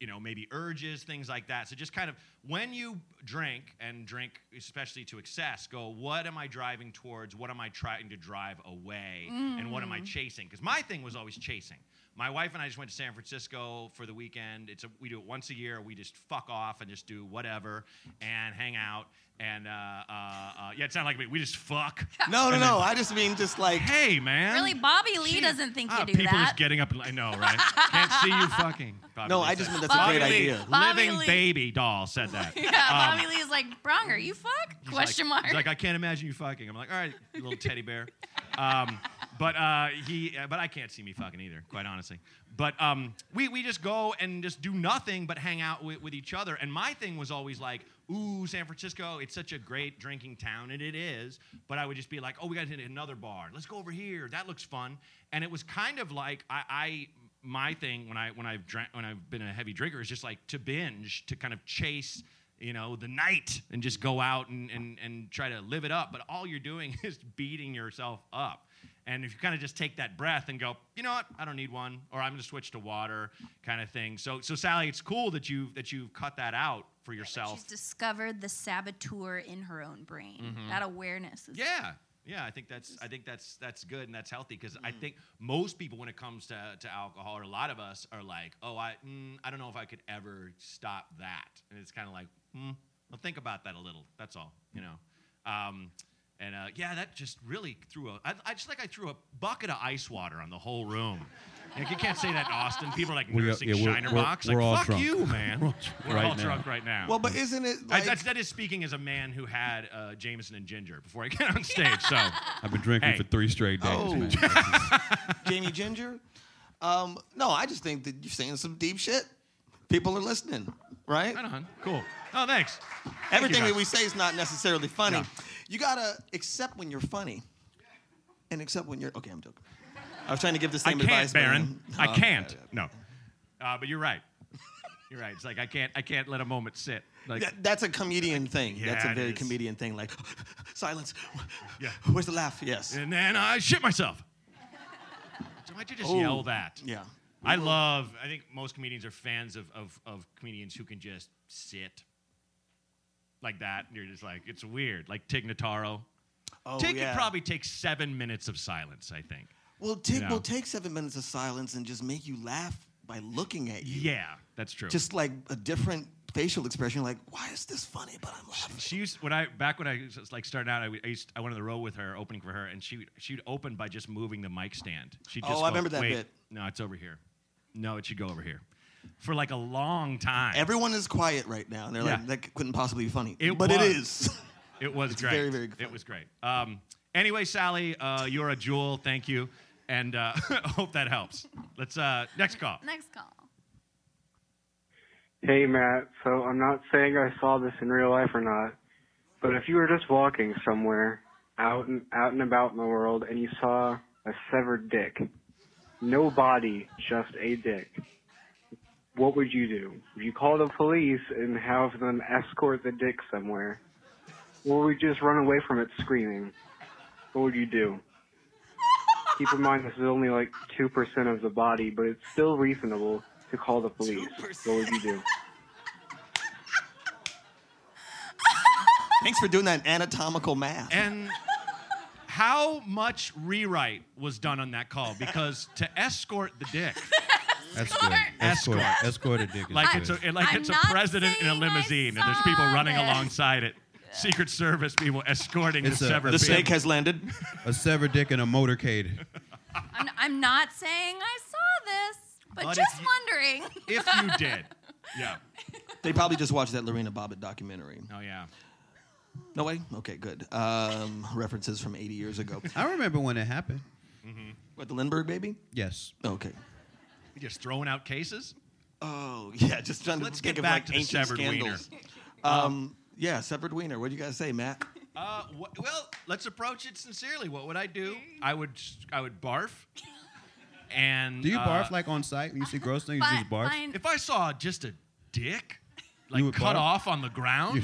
you know, maybe urges, things like that. So just kind of when you drink and drink, especially to excess, go, what am I driving towards? What am I trying to drive away? And what am I chasing? Because my thing was always chasing. My wife and I just went to San Francisco for the weekend. It's a, we do it once a year. We just fuck off and just do whatever and hang out. And uh, uh, uh, yeah, it sounded like we, we just fuck. <laughs> No, no, no. I just mean just like Hey, man. Really, Bobby Lee Gee. doesn't think Ah, you do people that. just getting up and I know, right? Can't see you <laughs> fucking. Bobby No, Lee I just said. meant that's a great Lee. idea. Bobby Living Lee. baby doll said that. <laughs> yeah, Um, Bobby Lee is like, Braunger, you fuck? Question like, mark. He's like, I can't imagine you fucking. I'm like, all right, you little teddy bear. Um, but uh, he, uh, but I can't see me fucking either, quite honestly. But um, we we just go and just do nothing but hang out with, with each other. And my thing was always like, ooh, San Francisco, it's such a great drinking town, and it is. But I would just be like, oh, we got to hit another bar. Let's go over here. That looks fun. And it was kind of like I. I my thing when I when I've drank when I've been a heavy drinker is just like to binge to kind of chase you know the night and just go out and, and, and try to live it up but all you're doing <laughs> is beating yourself up and if you kind of just take that breath and go you know what? I don't need one or i'm going to switch to water kind of thing. So so sally it's cool that you that you've cut that out for yourself She's discovered the saboteur in her own brain. That awareness is yeah. Yeah i think that's i think that's that's good and that's healthy because Mm. i think most people when it comes to, to alcohol or a lot of us are like oh i mm, i don't know if i could ever stop that. And it's kind of like hmm, well think about that a little that's all you know? Um, And uh, yeah, that just really threw a. I, I just like I threw a bucket of ice water on the whole room. Like, you can't say that in Austin. People are like We are- nursing yeah, we're- Shiner we're- box. we're like, all fuck drunk. you, <laughs> man. We're We're all drunk right all now. drunk right now. Well, but isn't it I, that's, that is speaking as a man who had uh, Jameson and ginger before I get on stage. <laughs> So I've been drinking Hey. for three straight days, Oh. man. <laughs> Jamie Ginger? Um, no, I just think that you're saying some deep shit. People are listening, right? right on, cool. Oh, thanks. Everything guys. that we say is not necessarily funny. No. You gotta accept when you're funny, and accept when you're. Okay, I'm joking. I was trying to give the same I can't, advice. but, Baron. um, I uh, can't. No. Uh, but you're right. You're right. It's like I can't. I can't let a moment sit. Like that- that's a comedian thing. Yeah, that's a very comedian thing. Like, <laughs> silence. Yeah. Where's the laugh? Yes. and then I shit myself. So why'd you just Oh. yell that? Yeah. I love. I think most comedians are fans of, of of comedians who can just sit like that. And you're just like, it's weird. Like Tig Notaro. Oh, Tig yeah. could probably take seven minutes of silence. I think. Well, Tig know. will take seven minutes of silence and just make you laugh by looking at you. Yeah, that's true. Just like a different facial expression. Like, why is this funny? But I'm laughing. She used when I back when I was like starting out. I, I used I went on the road with her, opening for her, and she she'd open by just moving the mic stand. She oh, just Oh, go, I remember that Wait, bit. No, it's over here. No, it should go over here. For like a long time. Everyone is quiet right now, and they're like, that couldn't possibly be funny. It but it was. is. It was It's great. very, very funny. It was great. Um, anyway, Sally, uh, you're a jewel. Thank you, and uh, <laughs> hope that helps. Let's uh, next call. Next call. Hey Matt, so I'm not saying I saw this in real life or not, but if you were just walking somewhere out and out and about in the world and you saw a severed dick, no body, just a dick, what would you do? Would you call the police and have them escort the dick somewhere? Or would you just run away from it screaming? What would you do? Keep in mind this is only like 2% of the body, but it's still reasonable to call the police. What would you do? Thanks for doing that anatomical math. And how much rewrite was done on that call? Because to escort the dick, That's good. Escort. Escort. Escort a dick is like good. it's a like I'm it's a president in a limousine, and there's people running this. alongside it. Secret Service people escorting It's the a- severed the snake has landed. <laughs> a severed dick in a motorcade. I'm, I'm not saying I saw this, but, But if just you- wondering. If you <laughs> did, yeah. They probably just watched that Lorena Bobbitt documentary. Oh yeah. No way? Okay, good. Um, references from 80 years ago. I remember when it happened. What, the Lindbergh baby? Yes. Okay. You just throwing out cases. Oh, <laughs> yeah, just trying to Let's think get of back like to the ancient severed scandals. Um, yeah, severed wiener. What do you guys say, Matt? Uh, wh- well, let's approach it sincerely. What would I do? I would I would barf. And Do you uh, barf like on site when you see gross things? You just barf. fine. If I saw just a dick, like would cut barf? off on the ground.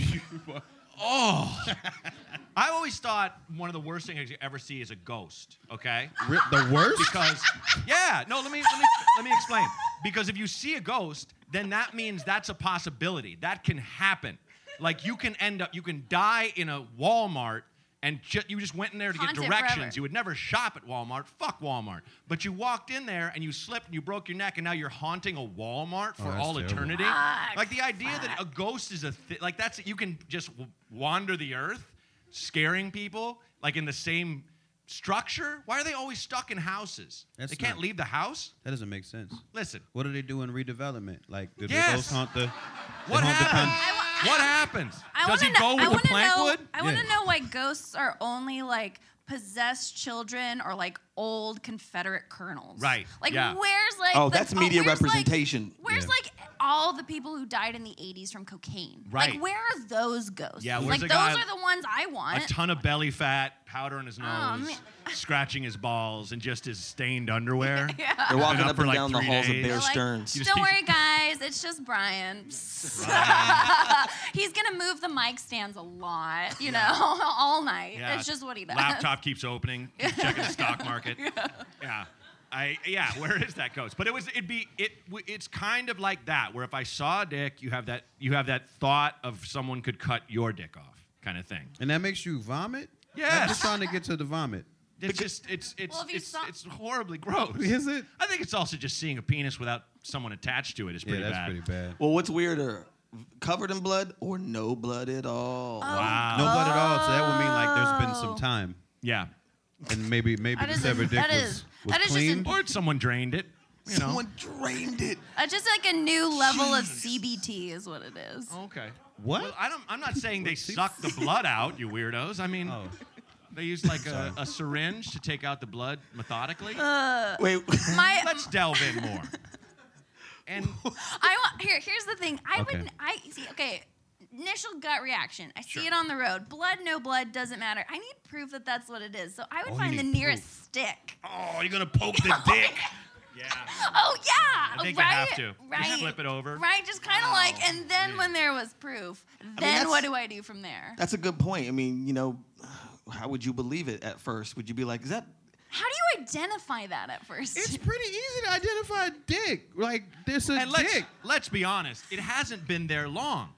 <laughs> oh, <laughs> I always thought one of the worst things you ever see is a ghost. Okay. Ri- the worst? Because yeah, no, let me let me let me explain. Because if you see a ghost, then that means that's a possibility. That can happen. Like you can end up you can die in a Walmart and ju- you just went in there to Haunt get it directions. forever. You would never shop at Walmart. Fuck Walmart. But you walked in there and you slipped and you broke your neck and now you're haunting a Walmart oh, for Oh, that's all terrible. eternity. Fuck, like the idea that a ghost is a thi- like that's you can just w- wander the earth scaring people like in the same structure. Why are they always stuck in houses? That's they can't not- leave the house. That doesn't make sense. Listen, What do they do in redevelopment? Like, do Yes. the ghosts haunt the? they what haunt the happens? con- I what happens? I Does he wanna go know, I with the wanna know, plankwood? I want to Yeah. know why ghosts are only like possessed children or like old Confederate colonels. Right, Like yeah. where's like Oh, the- that's oh, media where's, like- representation. where's Yeah. like all the people who died in the 80s from cocaine? Right. Like where are those ghosts? Yeah, like where's those guy- are the ones I want. A ton of belly fat, powder in his nose, Oh, man. scratching his balls, and just his stained underwear. <laughs> yeah. They're walking Been up up for and like down the three halls days. of Bear They're like, Stearns. You just Don't keep- worry, guys. It's just Brian. <laughs> <laughs> He's gonna move the mic stands a lot, you know, all night. Yeah, It's just what he does. Laptop keeps opening, keeps checking the stock market. yeah. I yeah, where is that ghost? But it was it'd be it it's kind of like that where if I saw a dick, you have that you have that thought of someone could cut your dick off kind of thing. and that makes you vomit. I'm Yes. just trying to get to the vomit. It's just it's it's Well, if you it's, saw- it's horribly gross. Is it? I think it's also just seeing a penis without someone attached to it is pretty Yeah, pretty that's bad. pretty bad. Well, what's weirder, covered in blood or no blood at all. Wow. No blood at all. So that would mean like there's been some oh. time, Yeah. and maybe maybe That the is severed dick that was, is- was that is just a- Or someone drained it. You know. Someone drained it. Uh, just like a new level of CBT is what it is. Okay. What? Well, I don't. I'm not saying they <laughs> suck the blood out, you weirdos. I mean, Oh. they use like a, a syringe to take out the blood methodically. Uh, Wait, My, <laughs> Let's delve in more. <laughs> And I want here. Here's the thing. I Okay. would. I see. Okay. Initial gut reaction. I see it on the road. Blood, no blood, doesn't matter. I need proof that that's what it is. So I would Oh, find the need nearest stick. Oh, you're gonna poke the <laughs> dick. yeah, Oh yeah, I think right. you have to. Right. Just flip it over. Right. Just kind of oh, like, and then when there was proof, then that's- what do I do from there? that's a good point. I mean, you know, how would you believe it at first? Would you be like, is that How do you identify that at first? It's <laughs> pretty easy to identify a dick. Like there's a And let's dick. let's be honest. It hasn't been there long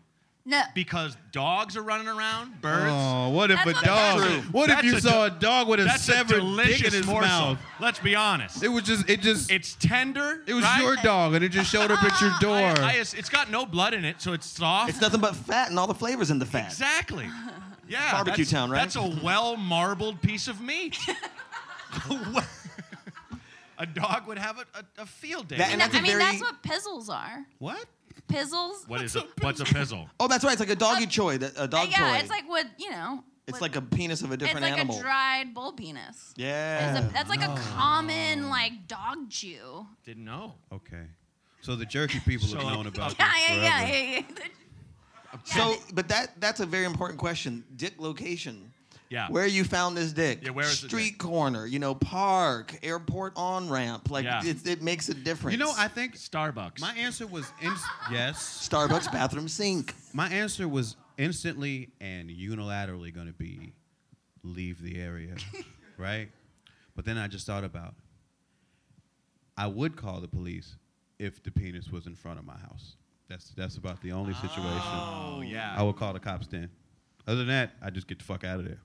no. because dogs are running around, birds. Oh, what if That's a dog? True. What if you a saw de- a dog with a That's a severed dick delicious in his morsel. mouth? Let's be honest. It was just, it just, it, it's tender. It was right? your dog, and it just showed up at your <laughs> door. I- I- it's got no blood in it, so it's soft. it's nothing but fat and all the flavors in the fat? Exactly. <laughs> Yeah. Barbecue that's- town, right? That's a well marbled piece of meat. <laughs> a dog would have a, a, a field day. That- with and it. that's a I mean, very- that's what pizzles are. what? Pizzles. what is a <laughs> what's a pizzle? Oh, that's right. It's like a doggy toy, that- a Uh, dog yeah, toy. it's like what you know. It's what- like a penis of a different it's different like animal. a dried bull penis. yeah. A, that's like a common like dog chew. Didn't know. Okay. So the jerky people So- have known about Yeah, this yeah, yeah, forever. yeah, yeah. <laughs> So, but that that's a very important question. Dick location. Yeah. Where you found this dick? Yeah, where is the Street dick? corner, you know, park, airport on ramp. Like Yeah. it, it makes a difference. You know, I think Starbucks. my answer was ins- yes. Starbucks bathroom sink. My answer was instantly and unilaterally going to be leave the area, <laughs> right? But then I just thought about I would call the police if the penis was in front of my house. That's that's about the only situation. oh yeah. I would call the cops then. Other than that, I just get the fuck out of there.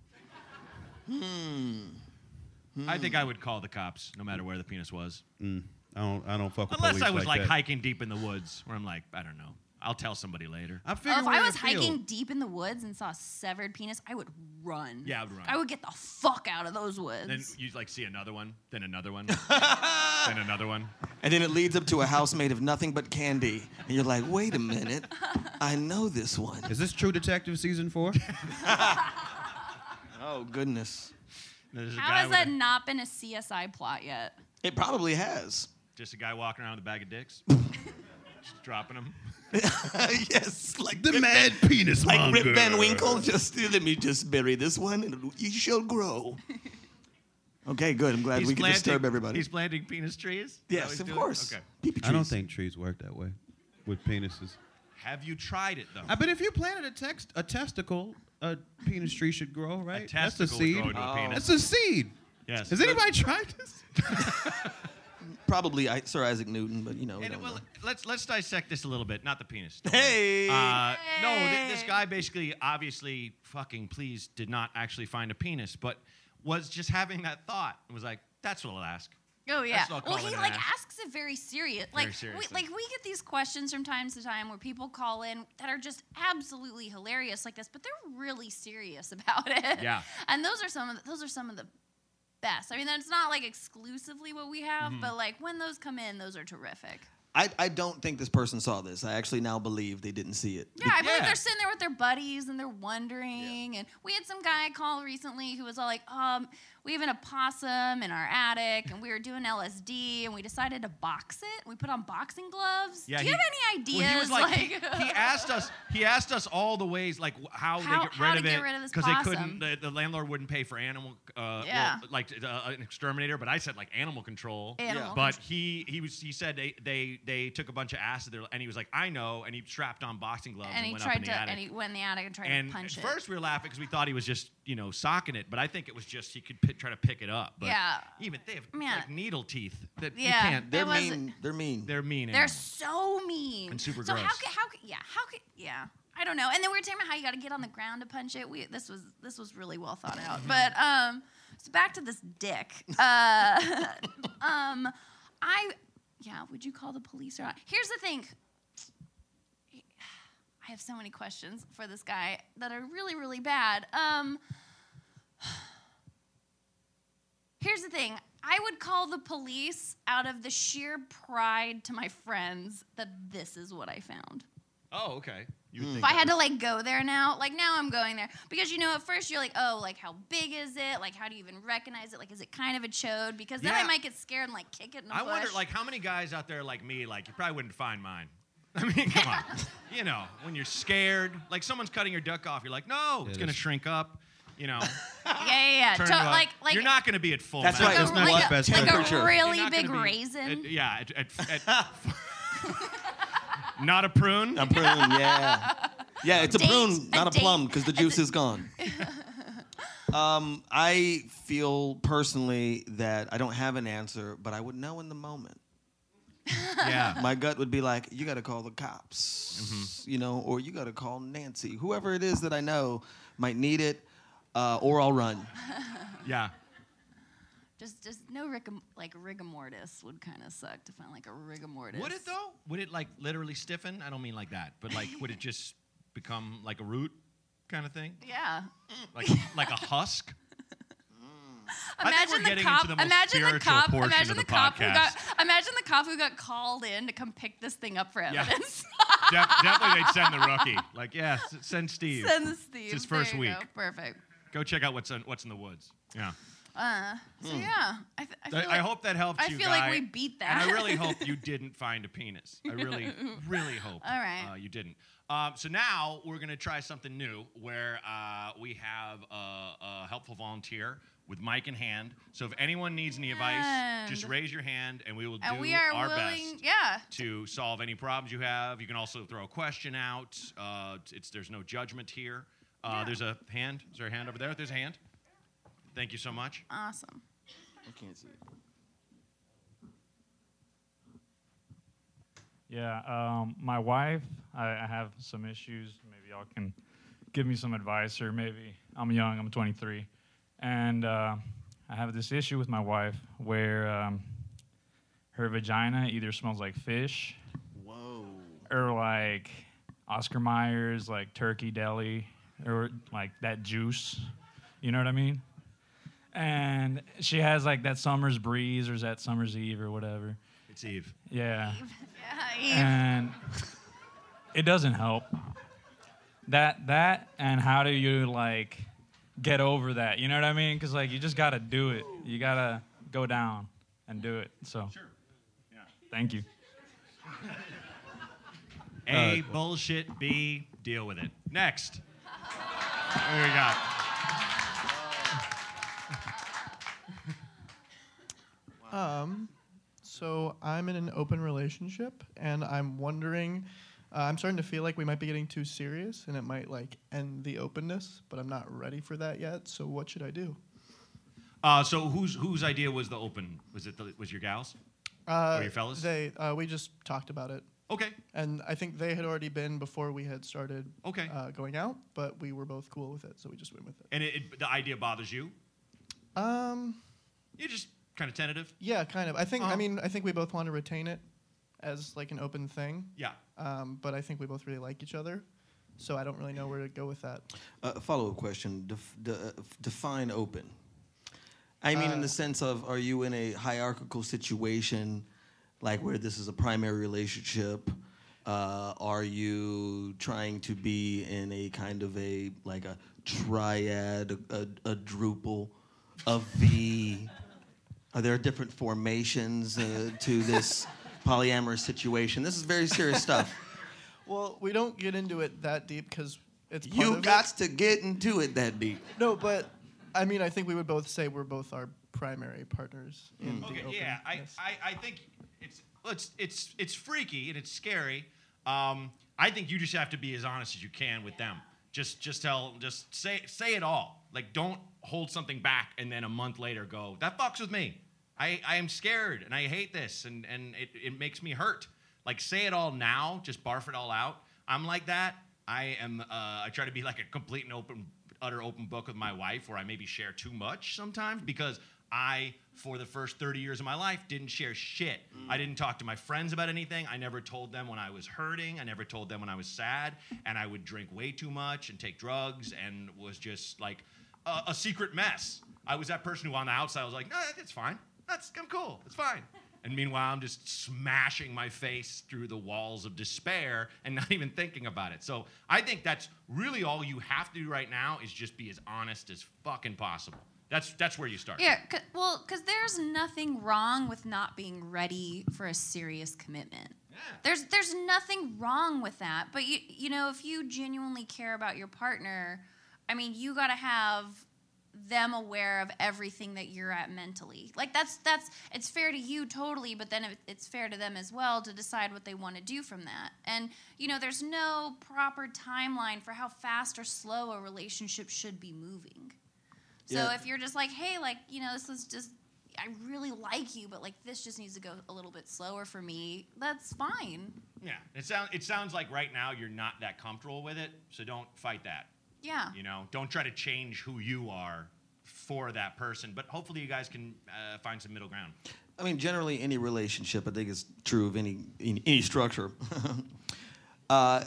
I think I would call the cops no matter where the penis was. Mm, I don't I don't fuck with Unless I was like, that. hiking deep in the woods where I'm like, I don't know. I'll tell somebody later. I Oh, figure if I was a field. hiking deep in the woods and saw a severed penis, I would run. Yeah, I would run. I would get the fuck out of those woods. Then you like see another one, then another one, <laughs> then another one. And then it leads up to a house made of nothing but candy. And you're like, wait a minute. <laughs> I know this one. Is this True Detective season four? <laughs> Oh, goodness. There's How has with that a- not been a CSI plot yet? It probably has. just a guy walking around with a bag of dicks, <laughs> just dropping them. <laughs> yes, like the Rip mad penis Like monger. Rip Van Winkle, just let me just bury this one and you shall grow. <laughs> Okay, good. I'm glad we can disturb everybody. He's planting penis trees. Is that what yes, of doing? course. Okay. Peepee I don't think trees work that way with penises. Have you tried it though? I bet if you planted a text a testicle, a penis tree should grow, right? testicle That's a would seed. grow into a penis. That's a seed. yes. Has anybody tried this? <laughs> Probably I, Sir Isaac Newton, but you know. we And, don't well, know. let's let's dissect this a little bit. Not the penis. don't Hey! Uh, no, th- this guy basically, obviously, fucking please, did not actually find a penis, but was just having that thought and was like, "That's what I'll ask." Oh yeah. That's what I'll Well, he like ask. asks it very serious. Like, we, like we get these questions from time to time where people call in that are just absolutely hilarious like this, but they're really serious <laughs> about it. Yeah. And those are some of the, those are some of the best. I mean, that's not like exclusively what we have, Mm-hmm. but like when those come in, those are terrific. I, I don't think this person saw this. I actually now believe they didn't see it. Yeah, I believe Yeah. they're sitting there with their buddies and they're wondering. And we had some guy call recently who was all like, um, we have an opossum in our attic and we were doing LSD and we decided to box it. We put on boxing gloves. Yeah, Do you he- have any ideas? Well, he was like, he, he <laughs> asked us. He asked us all the ways, like how, How- they get how rid of get it, rid of this they couldn't. The, the landlord wouldn't pay for animal, uh, Yeah. well, like uh, an exterminator. But I said like animal control. Animal But he he was he said they they they took a bunch of acid there, and he was like, I know, and he strapped on boxing gloves and, and he went up in tried the to, attic. and he went in the attic and tried And to punch at it. first we were laughing because we thought he was just you know socking it, but I think it was just he could pi- try to pick it up. But Yeah. even they have Man. like needle teeth that you Yeah. can't. They're It was- mean. They're mean. They're mean. They're animals. so mean And super So how could how could yeah how could yeah I don't know. And then we were talking about how you got to get on the ground to punch it. We this was this was really well thought out. But um, so back to this dick. Uh, <laughs> um, I yeah. Would you call the police or not? Here's the thing. I have so many questions for this guy that are really, really bad. Um, <sighs> here's the thing I would call the police out of the sheer pride to my friends that this is what I found. Oh, okay. You Hmm. would If think I that had to was- like go there now, like now I'm going there because you know at first you're like, oh, like how big is it? Like how do you even recognize it? Like is it kind of a chode? Because then I Yeah. might get scared and like kick it in the I bush. wonder, like, how many guys out there like me, like, you probably wouldn't find mine. I mean, come on. <laughs> you know, when you're scared, like someone's cutting your duck off, you're like, no, it's gonna shrink up. You know, <laughs> yeah, yeah, yeah. turn To- it up. like, like you're not gonna be at full. That's max. right, like it's not like, best like a You're really not big gonna be raisin. at- yeah, at, at, <laughs> at, not a prune. A prune, yeah. Yeah, it's a Date, prune, not a date. plum, because the juice is gone. um, I feel personally that I don't have an answer, but I would know in the moment. Yeah. My gut would be like, you got to call the cops, Mm-hmm. you know, or you got to call Nancy. Whoever it is that I know might need it, uh, or I'll run. <laughs> Yeah. Just, just no rigor, like rigor mortis would kind of suck to find like a rigor mortis. Would it though? Would it like literally stiffen? I don't mean like that, but like would it <laughs> just become like a root kind of thing? Yeah. Like like a husk? Imagine the cop. the imagine the cop. Imagine the, the cop who got. Imagine the cop who got called in to come pick this thing up for Yeah. evidence. <laughs> Definitely they'd send the rookie. Like, yeah, send Steve. Send Steve. It's his first week. Go. Perfect. Go check out what's in, what's in the woods. Yeah. Uh, so Hmm. yeah, I, th- I, feel I hope that helped I you, feel Guy. like we beat that. And I really <laughs> hope you didn't find a penis. I really, <laughs> really hope All right. uh, you didn't. Um, so now we're going to try something new where uh, we have a, a helpful volunteer with mic in hand. So if anyone needs any advice, just raise your hand and we will and do we are our willing. best Yeah. to solve any problems you have. You can also throw a question out. Uh, it's there's no judgment here. Uh, Yeah. There's a hand. Is there a hand over there? There's a hand. Thank you so much. Awesome. I can't see it. Yeah, um, my wife, I, I have some issues. Maybe y'all can give me some advice, or maybe I'm young, I'm 23, and uh, I have this issue with my wife where um, her vagina either smells like fish Whoa. or like Oscar Myers, like turkey deli, or like that juice. You know what I mean? And she has like that summer's breeze, or is that summer's eve, or whatever. It's Eve. Yeah <laughs> Yeah. Eve. and it doesn't help. That that and how do you like get over that? You know what I mean? Because like you just gotta do it. You gotta go down and do it. So Sure. Yeah. thank you. A bullshit. B deal with it. Next. What do we got? Um, so I'm in an open relationship, and I'm wondering. Uh, I'm starting to feel like we might be getting too serious, and it might like end the openness. But I'm not ready for that yet. So what should I do? Uh, so whose whose idea was the open? Was it the, was your gals? Uh, Or your fellas? They. Uh, we just talked about it, Okay. and I think they had already been before we had started. Okay. Uh, going out, but we were both cool with it, so we just went with it. And it, it, the idea bothers you? Um. You're just kind of tentative. Yeah, kind of. I think. I Uh-huh. mean, I think we both want to retain it as like an open thing. Yeah. Um, but I think we both really like each other, so I don't really know where to go with that. Uh, follow up question. Def- de- uh, define open. I mean, in Uh, the sense of, are you in a hierarchical situation, like where this is a primary relationship? Uh, are you trying to be in a kind of a like a triad, a, a druple, a V? Are there different formations uh, to this polyamorous situation? This is very serious stuff. <laughs> Well, we don't get into it that deep because it's part You of got it. to get into it that deep. No, but I mean, I think we would both say we're both our primary partners in the Okay. Yeah. I, I, I think it's it's it's it's freaky and it's scary. Um, I think you just have to be as honest as you can with them. Just just tell just say say it all. Like don't hold something back and then a month later go that fucks with me. I, I am scared and I hate this and and it, it makes me hurt. Like say it all now. Just barf it all out. I'm like that. I am. Uh, I try to be like a complete and open, utter open book with my wife, where I maybe share too much sometimes because I, for the first 30 years of my life, didn't share shit. I didn't talk to my friends about anything. I never told them when I was hurting. I never told them when I was sad. And I would drink way too much and take drugs and was just like a, a secret mess. I was that person who, on the outside, was like, no, it's fine. That's, I'm cool. It's fine. And meanwhile, I'm just smashing my face through the walls of despair and not even thinking about it. So I think that's really all you have to do right now is just be as honest as fucking possible. That's that's where you start. Yeah, well, because there's nothing wrong with not being ready for a serious commitment. Yeah. There's there's nothing wrong with that. But you you know, if you genuinely care about your partner, I mean, you got to have them aware of everything that you're at mentally. Like that's that's it's fair to you totally, but then it, it's fair to them as well to decide what they want to do from that. And you know, there's no proper timeline for how fast or slow a relationship should be moving. So Yeah. if you're just like, hey, like, you know, this is just, I really like you, but like this just needs to go a little bit slower for me, that's fine. Yeah. It sounds it sounds like right now you're not that comfortable with it, so don't fight that. Yeah. You know, don't try to change who you are for that person. But hopefully you guys can uh, find some middle ground. I mean, generally, any relationship, I think, is true of any any, any structure. <laughs> uh,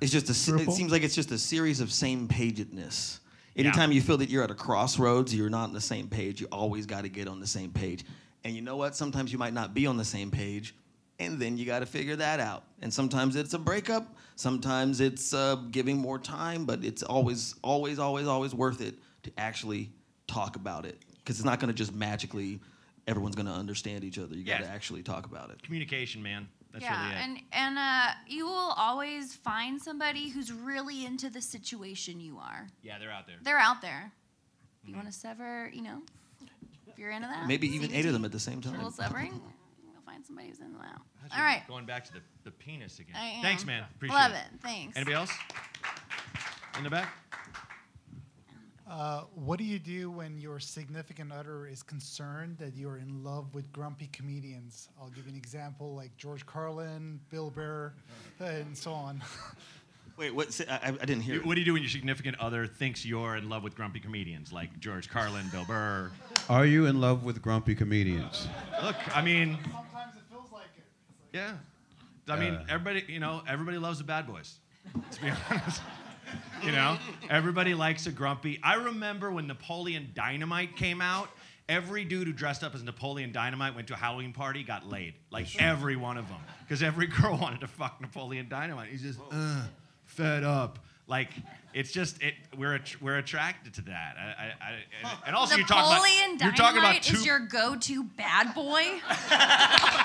it's just a. se- It seems like it's just a series of same pagedness. Yeah. Anytime you feel that you're at a crossroads, you're not on the same page. You always got to get on the same page. And you know what? Sometimes you might not be on the same page, and then you got to figure that out. And sometimes it's a breakup. Sometimes it's uh, giving more time, but it's always, always, always, always worth it to actually talk about it because it's not going to just magically. Everyone's going to understand each other. You got to Yes. actually talk about it. Communication, man. That's yeah, really it. and and uh, you will always find somebody who's really into the situation you are. yeah, they're out there. They're out there. You want to sever, you know, if you're into that. Maybe even eight of them at the same time. A little severing. <laughs> You'll find somebody who's into that. That's All your- Going back to the, the penis again. I Thanks, man. Appreciate Love it. it. Thanks. Anybody else? In the back? Uh, what do you do when your significant other is concerned that you're in love with grumpy comedians? I'll give you an example like George Carlin, Bill Burr, and so on. <laughs> Wait, what? I, I didn't hear. What do you do when your significant other thinks you're in love with grumpy comedians like George Carlin, Bill Burr? Are you in love with grumpy comedians? Look, I mean, yeah. I mean, Uh. everybody, you know, everybody loves the bad boys. To be <laughs> honest, you know, everybody likes a grumpy. I remember when Napoleon Dynamite came out. Every dude who dressed up as Napoleon Dynamite went to a Halloween party, got laid. Like every one of them, because every girl <laughs> wanted to fuck Napoleon Dynamite. He's just uh, fed up. Like it's just it. We're att- we're attracted to that. I, I, I, and- and also you talk about Napoleon you're talking about two. is your go-to bad boy. <laughs>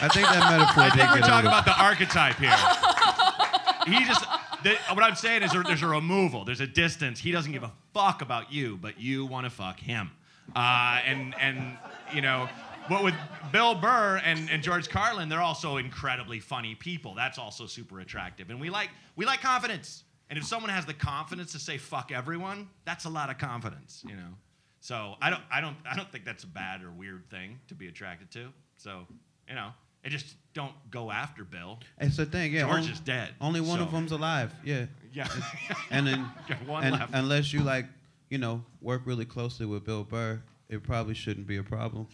I think that metaphor I think we're talking about the archetype here. <laughs> he just, the, what I'm saying is there, there's a removal, there's a distance. He doesn't give a fuck about you, but you want to fuck him. Uh, and, and, you know, but with Bill Burr and, and George Carlin, they're also incredibly funny people. That's also super attractive. And we like, we like confidence. And if someone has the confidence to say fuck everyone, that's a lot of confidence, you know? So I don't, I don't, I don't think that's a bad or weird thing to be attracted to. So, you know, and just don't go after Bill. It's the thing, yeah. George on- is dead. Only one of them's alive. Yeah. Yeah. <laughs> And then, Got one and left. unless you like, you know, work really closely with Bill Burr, it probably shouldn't be a problem.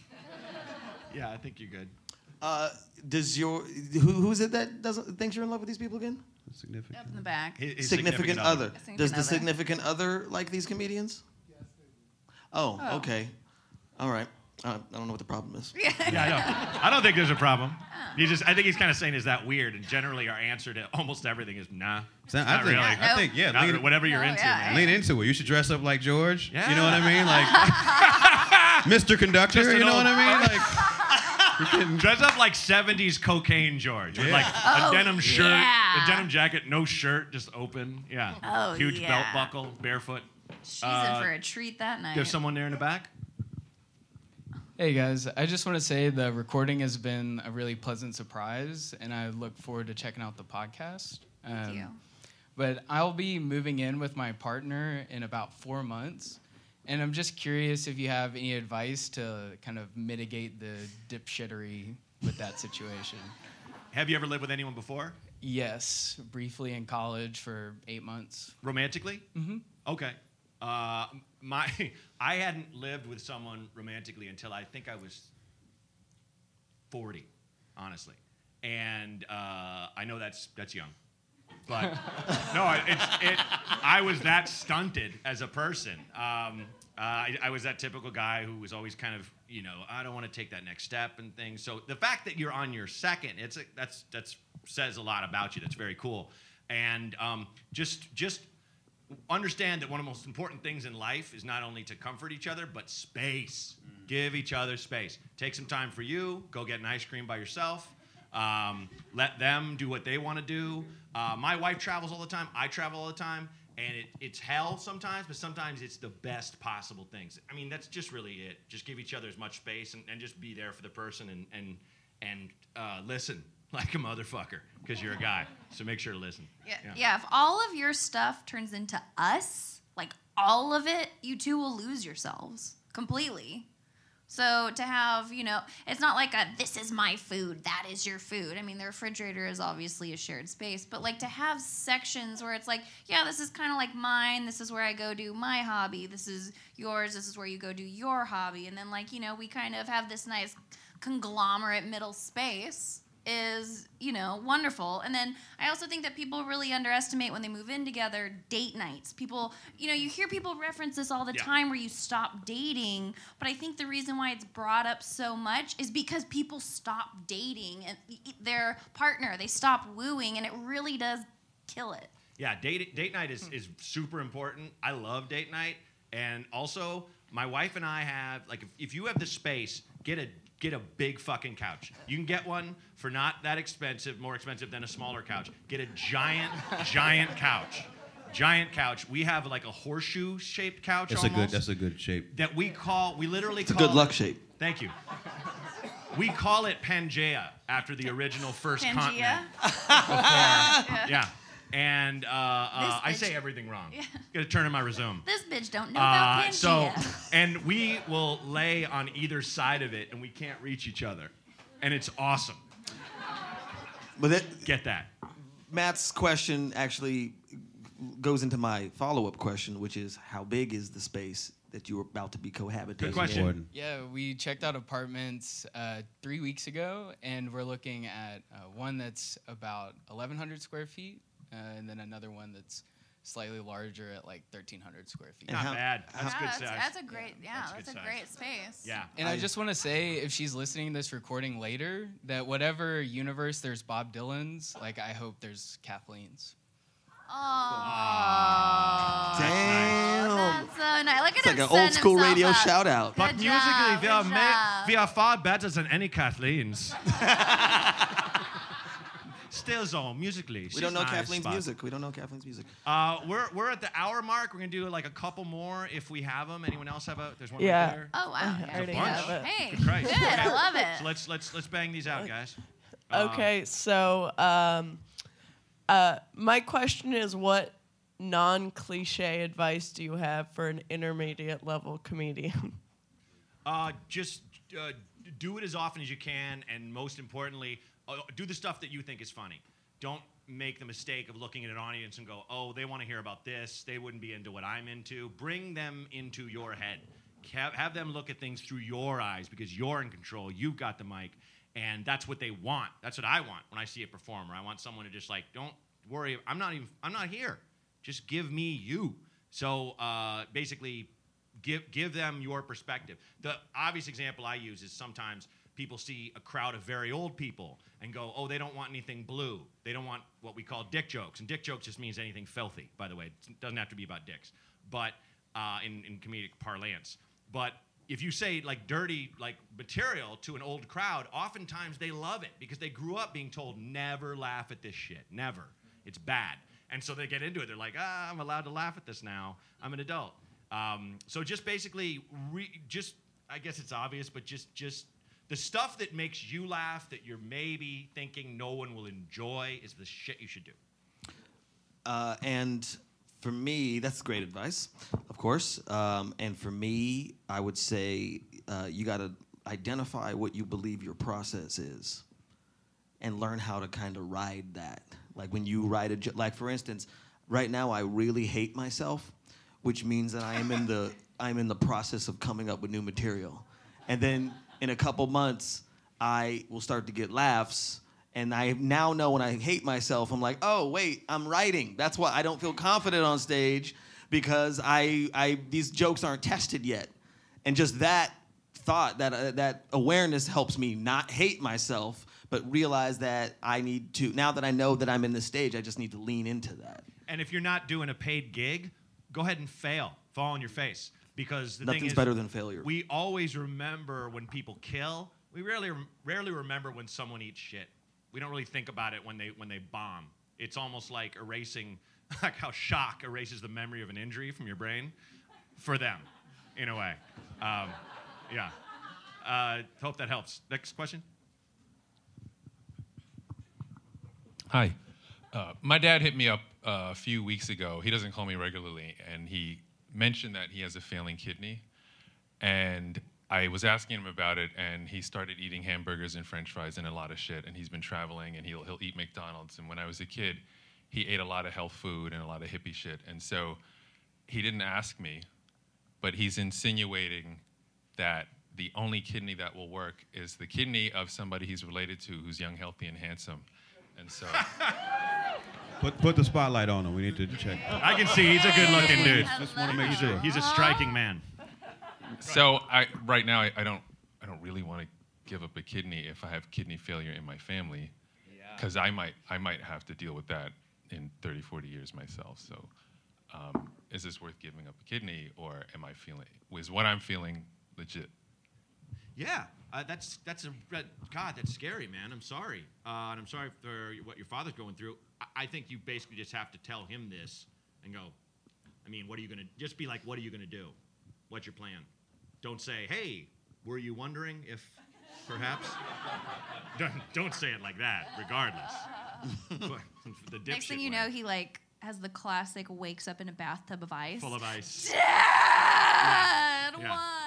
Yeah, I think you're good. Uh, does your who, who is it that doesn't thinks you're in love with these people again? Significant. Up in the back. significant, other. Significant Does the other. significant other like these comedians? Oh, Oh. okay. All right. I don't know what the problem is. Yeah, I know. I don't think there's a problem. He just, I think he's kind of saying, is that weird? And generally, our answer to almost everything is nah. So it's I think, really. I think, yeah, Not lean- whatever you're Oh, into, yeah. man. Lean into it. You should dress up like George. Yeah. You know what I mean? Like <laughs> Mr. Conductor. You know old- what I mean? Like <laughs> Dress up like 70s cocaine George with Yeah. like Oh, a denim shirt, yeah. a denim jacket, no shirt, just open. Yeah. Oh, Huge yeah. belt buckle, barefoot. She's Uh, in for a treat that night. There's someone there in the back. Hey guys, I just want to say the recording has been a really pleasant surprise, and I look forward to checking out the podcast. Thank Um, you. But I'll be moving in with my partner in about four months, and I'm just curious if you have any advice to kind of mitigate the dipshittery with that situation. <laughs> Have you ever lived with anyone before? Yes, briefly in college for eight months. Romantically? Mm-hmm. Okay. Uh, my, <laughs> I hadn't lived with someone romantically until I think I was 40, honestly. And uh, I know that's that's young, but <laughs> no, it's it. I was that stunted as a person. Um, uh, I, I was that typical guy who was always kind of, you know, I don't want to take that next step and things. So the fact that you're on your second, it's a, that's that's says a lot about you. That's very cool. And um, just just understand that one of the most important things in life is not only to comfort each other, but space. Give each other space. Take some time for you. Go get an ice cream by yourself. Um, let them do what they want to do. Uh, my wife travels all the time. I travel all the time. And it, it's hell sometimes, but sometimes it's the best possible things. I mean, that's just really it. Just give each other as much space and, and just be there for the person and, and, and uh, listen <laughs> like a motherfucker because you're a guy. So make sure to listen. Yeah. yeah, If all of your stuff turns into us, like all of it, you two will lose yourselves completely. So to have, you know, it's not like a this is my food, that is your food. I mean, the refrigerator is obviously a shared space, but like to have sections where it's like, yeah, this is kind of like mine, this is where I go do my hobby, this is yours, this is where you go do your hobby, and then like, you know, we kind of have this nice conglomerate middle space is you know wonderful and then i also think that people really underestimate when they move in together date nights people you know you hear people reference this all the Yeah. time where you stop dating but i think the reason why it's brought up so much is because people stop dating and their partner they stop wooing and it really does kill it Yeah, date date night is, is super important. I love date night, and also my wife and I have like if, if you have the space, get a get a big fucking couch. You can get one for not that expensive, more expensive than a smaller couch. Get a giant <laughs> giant couch. Giant couch. We have like a horseshoe shaped couch That's a good. That's a good shape. that we call we literally It's a good luck it- shape. Thank you. We call it Pangea after the original first Pangea? continent. <laughs> Yeah. Yeah. And uh, uh, I say everything wrong. <laughs> Yeah. Gotta turn in my resume. this bitch don't know about Uh, Pangea. so, <laughs> and we will lay on either side of it, and we can't reach each other, and it's awesome. But that, Get that? Matt's question actually goes into my follow-up question, which is how big is the space that you're about to be cohabitating? Good in? Yeah, we checked out apartments uh, three weeks ago, and we're looking at uh, one that's about 1,100 square feet, uh, and then another one that's slightly larger at like 1,300 square feet. Not bad. That's yeah, good that's, size. that's a great yeah, that's that's, a size. great space Yeah. And I, just want to say, if she's listening to this recording later, that whatever universe there's Bob Dylan's, like I hope there's Kathleen's. Oh, Damn. That's so nice. Look at It's him like an old school radio up. shout out. But Good musically, job, we are, good ma- job. we are far better than any Kathleen's. <laughs> Still, though, musically. We she's don't know nice, Kathleen's but- music. We don't know Kathleen's music. Uh, we're, we're at the hour mark. We're gonna do like a couple more if we have them. Anyone else have a? There's one Yeah. right there. Oh wow. I yeah. There's a already bunch. have it. Hey, Good Christ. good. <laughs> I Okay. love it. So let's let's let's bang these out, guys. Uh, Okay, so um, uh, my question is what non cliche advice do you have for an intermediate level comedian? Uh, just uh, do it as often as you can, and most importantly, do the stuff that you think is funny. Don't make the mistake of looking at an audience and go, "Oh, they want to hear about this. They wouldn't be into what I'm into." Bring them into your head. Have, have them look at things through your eyes because you're in control. You've got the mic, and that's what they want. That's what I want when I see a performer. I want someone to just like, don't worry. I'm not even. I'm not here. Just give me you. So uh, basically, give give them your perspective. The obvious example I use is sometimes people see a crowd of very old people and go, "Oh, they don't want anything blue. They don't want what we call dick jokes." And dick jokes just means anything filthy. By the way, it doesn't have to be about dicks, but uh, in in comedic parlance. But if you say like dirty like material to an old crowd, oftentimes they love it because they grew up being told never laugh at this shit, never. It's bad. And so they get into it. They're like, ah, I'm allowed to laugh at this now. I'm an adult. Um, so just basically, re- just I guess it's obvious, but just just the stuff that makes you laugh that you're maybe thinking no one will enjoy is the shit you should do. Uh, and for me, that's great advice, of course. Um, and for me, I would say uh, you got to identify what you believe your process is and learn how to kind of ride that. Like when you ride a, jo- like for instance, right now I really hate myself which means that I am in the <laughs> I'm in the process of coming up with new material. And then in a couple months, I will start to get laughs. And I now know when I hate myself, I'm like, oh wait, I'm writing. That's why I don't feel confident on stage because I, I these jokes aren't tested yet. And just that thought, that uh, that awareness helps me not hate myself, but realize that I need to. Now that I know that I'm in this stage, I just need to lean into that. And if you're not doing a paid gig, go ahead and fail. Fall on your face. Because the thing Nothing's is, better than failure. We always remember when people kill. We rarely rarely remember when someone eats shit. We don't really think about it when they when they bomb. It's almost like erasing, <laughs> like how shock erases the memory of an injury from your brain, for them, in a way. Um, yeah. Uh, hope that helps. Next question. Hi. Uh, my dad hit me up uh, a few weeks ago. He doesn't call me regularly, and he mentioned that he has a failing kidney. And I was asking him about it, and he started eating hamburgers and French fries and a lot of shit. And he's been traveling, and he'll he'll eat McDonald's. And when I was a kid, he ate a lot of health food and a lot of hippie shit. And so he didn't ask me, but he's insinuating that the only kidney that will work is the kidney of somebody he's related to who's young, healthy, and handsome. And so. <laughs> Put put the spotlight on him. We need to check. I can see he's a good-looking dude. Just want to make He's sure. a, he's a striking man. So I right now I, I don't I don't really want to give up a kidney if I have kidney failure in my family, because I might I might have to deal with that in 30, 40 years myself. So, um, is this worth giving up a kidney, or am I feeling is what I'm feeling legit? Yeah, uh, that's that's a that- God. That's scary, man. I'm sorry, uh, and I'm sorry for what your father's going through. I, think you basically just have to tell him this and go. I mean, what are you gonna? Just be like, what are you gonna do? What's your plan? Don't say, hey, were you wondering if perhaps? <laughs> don't, don't say it like that. Regardless, <laughs> <laughs> the Next thing you way. know, he like has the classic wakes up in a bathtub of ice. full of ice. Dad, Yeah. why?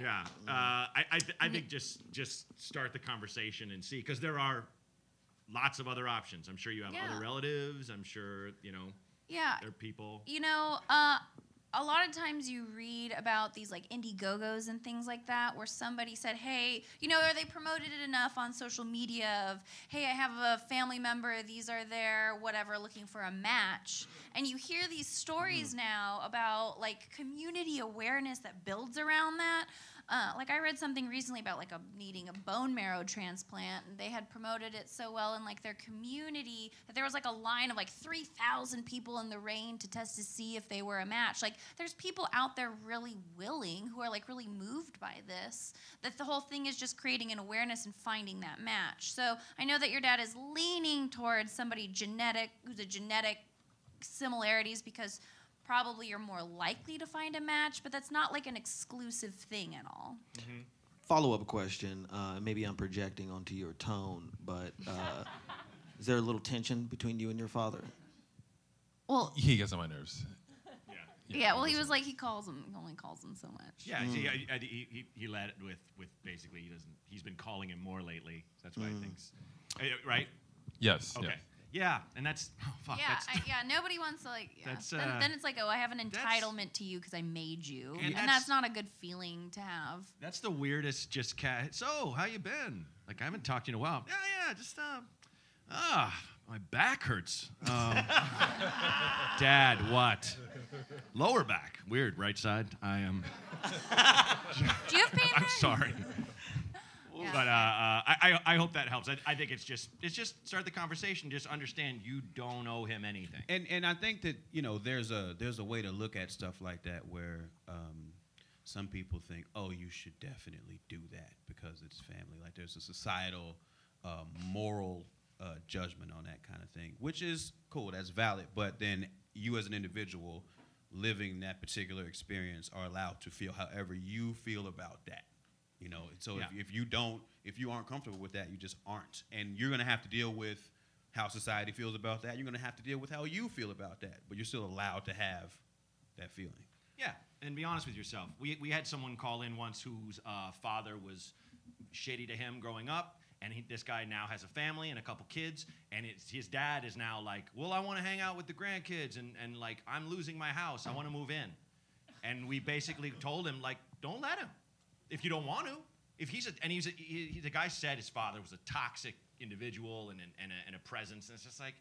Yeah, uh, I, I, th- I think just just start the conversation and see because there are lots of other options. I'm sure you have Yeah. other relatives. I'm sure you know. Yeah. There are people. You know, uh, a lot of times you read about these like Indiegogos and things like that, where somebody said, "Hey, you know, are they promoted it enough on social media of, hey, I have a family member, these are there, whatever, looking for a match," and you hear these stories now about like community awareness that builds around that. Uh, like I read something recently about like a needing a bone marrow transplant, and they had promoted it so well in like their community that there was like a line of like three thousand people in the rain to test to see if they were a match. Like there's people out there really willing who are like really moved by this. That the whole thing is just creating an awareness and finding that match. So I know that your dad is leaning towards somebody genetic who's a genetic similarities because probably you're more likely to find a match, but that's not like an exclusive thing at all. Follow up question. Uh, maybe I'm projecting onto your tone, but uh, <laughs> is there a little tension between you and your father? Well, He gets on my nerves. yeah. Yeah. well, he was like he calls him, he only calls him so much. Yeah, see, I, I, he, he, he led it with, with basically he doesn't. He's been calling him more lately. That's why Mm. I think. Uh, Right. Yes. Okay. yes. Yeah, and that's <laughs> oh, fuck. yeah, that's, I, yeah. Nobody wants to like. Yeah. That's, then, uh, then it's like, oh, I have an entitlement to you because I made you, And and, that's- that's, not a good feeling to have. That's the weirdest. Just cat. So, how you been? Like I haven't talked to you in a while. Yeah, yeah. Just uh, ah, my back hurts. Um, <laughs> Dad, what? Lower back. Weird. Right side. I am. Do you have pain? <laughs> I'm sorry. But uh, uh, I, I, I hope that helps. I, I think it's just it's just start the conversation. Just understand you don't owe him anything. And and I think that you know there's a there's a way to look at stuff like that where um, some people think, oh, you should definitely do that because it's family. Like there's a societal, uh, moral uh, judgment on that kind of thing, which is cool. That's valid. But then you as an individual living that particular experience are allowed to feel however you feel about that. You know, so Yeah. if, if you don't, if you aren't comfortable with that, you just aren't. And you're gonna have to deal with how society feels about that. You're gonna have to deal with how you feel about that. But you're still allowed to have that feeling. Yeah, and be honest with yourself. We, we had someone call in once whose uh, father was shitty to him growing up, and he, this guy now has a family and a couple kids, and it's, his dad is now like, well, I want to hang out with the grandkids, and, and like, I'm losing my house. I want to move in. and we basically told him like, don't let him if you don't want to. If he's a, and he's a, he, he- the guy said his father was a toxic individual and, an- and, a, and a presence, and it's just like,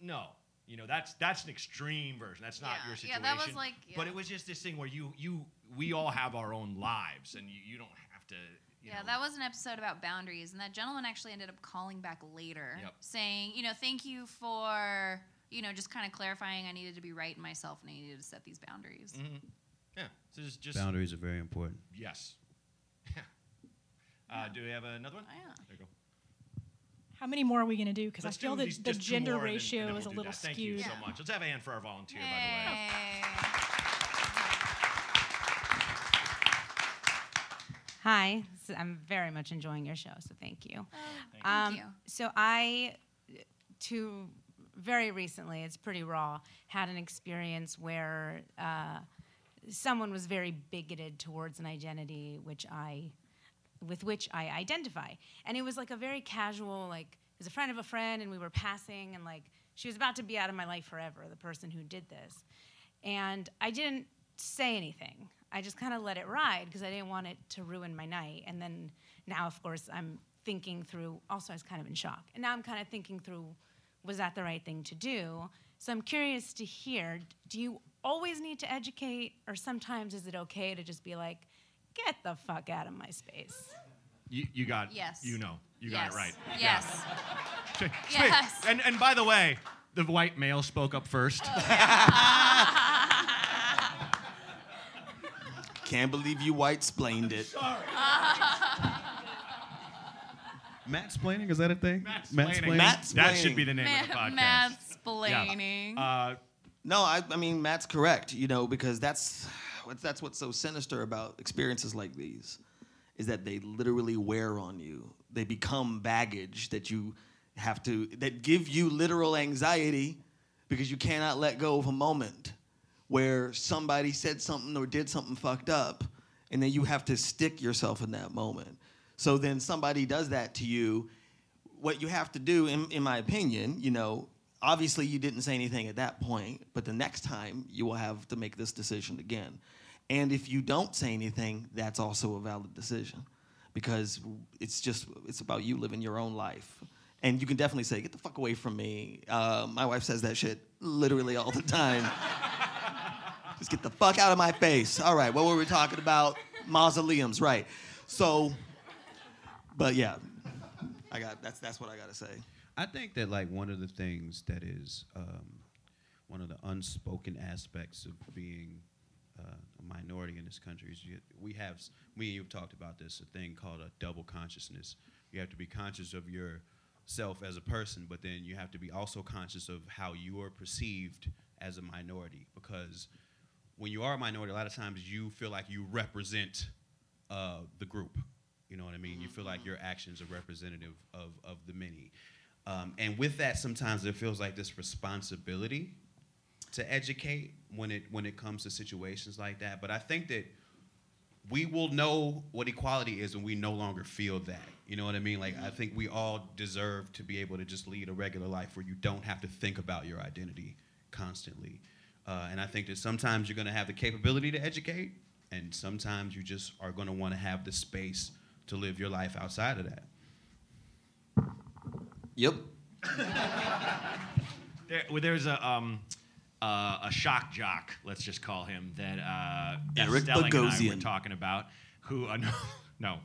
no. You know, that's that's an extreme version. That's not Yeah, your yeah, situation. that was like- But it was just this thing where you you we all have our own lives, and you, you don't have to. You yeah, know, that was an episode about boundaries, and that gentleman actually ended up calling back later, Yep. saying, you know, thank you for, you know, just kind of clarifying I needed to be right in myself and I needed to set these boundaries. Mhm. Yeah. So just, just Boundaries are very important. Yes. Uh, do we have another one? Oh, yeah. There you go. How many more are we going to do? Because I Let's feel do that these- the just two gender more, and then- ratio and then is we'll a do little that. Thank skewed. you so much. Let's have a hand for our volunteer, by the way. Hi, s- I'm very much enjoying your show, so thank you. Thank um, you. So I, to very recently, it's pretty raw, had an experience where uh, someone was very bigoted towards an identity which I, with which I identify, and it was like a very casual, like it was a friend of a friend, and we were passing, and like she was about to be out of my life forever, the person who did this, and I didn't say anything. I just kind of let it ride because I didn't want it to ruin my night. And then now, of course, I'm thinking through. Also, I was kind of in shock, and now I'm kind of thinking through, was that the right thing to do? So I'm curious to hear. Do you always need to educate, or sometimes is it okay to just be like, get the fuck out of my space? You, you got. Yes. You know. You got it right. Yes. Yeah. Yes. And and by the way, the white male spoke up first. <laughs> Can't believe you white splained it. Sorry. Matt splaining, is that a thing? Matt splaining. Matt That should be the name of the Ma- podcast. Mansplaining. Uh, no, I, I mean Matt's correct. You know because that's that's what's so sinister about experiences like these, is that they literally wear on you. They become baggage that you have to that give you literal anxiety because you cannot let go of a moment where somebody said something or did something fucked up, and then you have to stick yourself in that moment. So then somebody does that to you. What you have to do, in, in my opinion, you know, obviously you didn't say anything at that point, but the next time you will have to make this decision again. And if you don't say anything, that's also a valid decision because it's just it's about you living your own life. And you can definitely say, "Get the fuck away from me." Uh, my wife says that shit literally all the time. <laughs> Just get the fuck out of my face. All right, what were we talking about? Mausoleums, right? So, but yeah, I got that's that's what I got to say. I think that like one of the things that is um, one of the unspoken aspects of being uh, a minority in this country is you, we have and you've talked about this a thing called a double consciousness. You have to be conscious of yourself as a person, but then you have to be also conscious of how you are perceived as a minority because when you are a minority, a lot of times you feel like you represent uh, the group. You know what I mean? You feel like your actions are representative of, of the many. Um, and with that, sometimes it feels like this responsibility to educate when it when it comes to situations like that. But I think that we will know what equality is when we no longer feel that. You know what I mean? Like I think we all deserve to be able to just lead a regular life where you don't have to think about your identity constantly. Uh, and I think that sometimes you're going to have the capability to educate, and sometimes you just are going to want to have the space to live your life outside of that. Yep. There, well, there's a um, uh, a shock jock, let's just call him, that uh, Eric Stelling and I were talking about. Who uh, <laughs> no, no,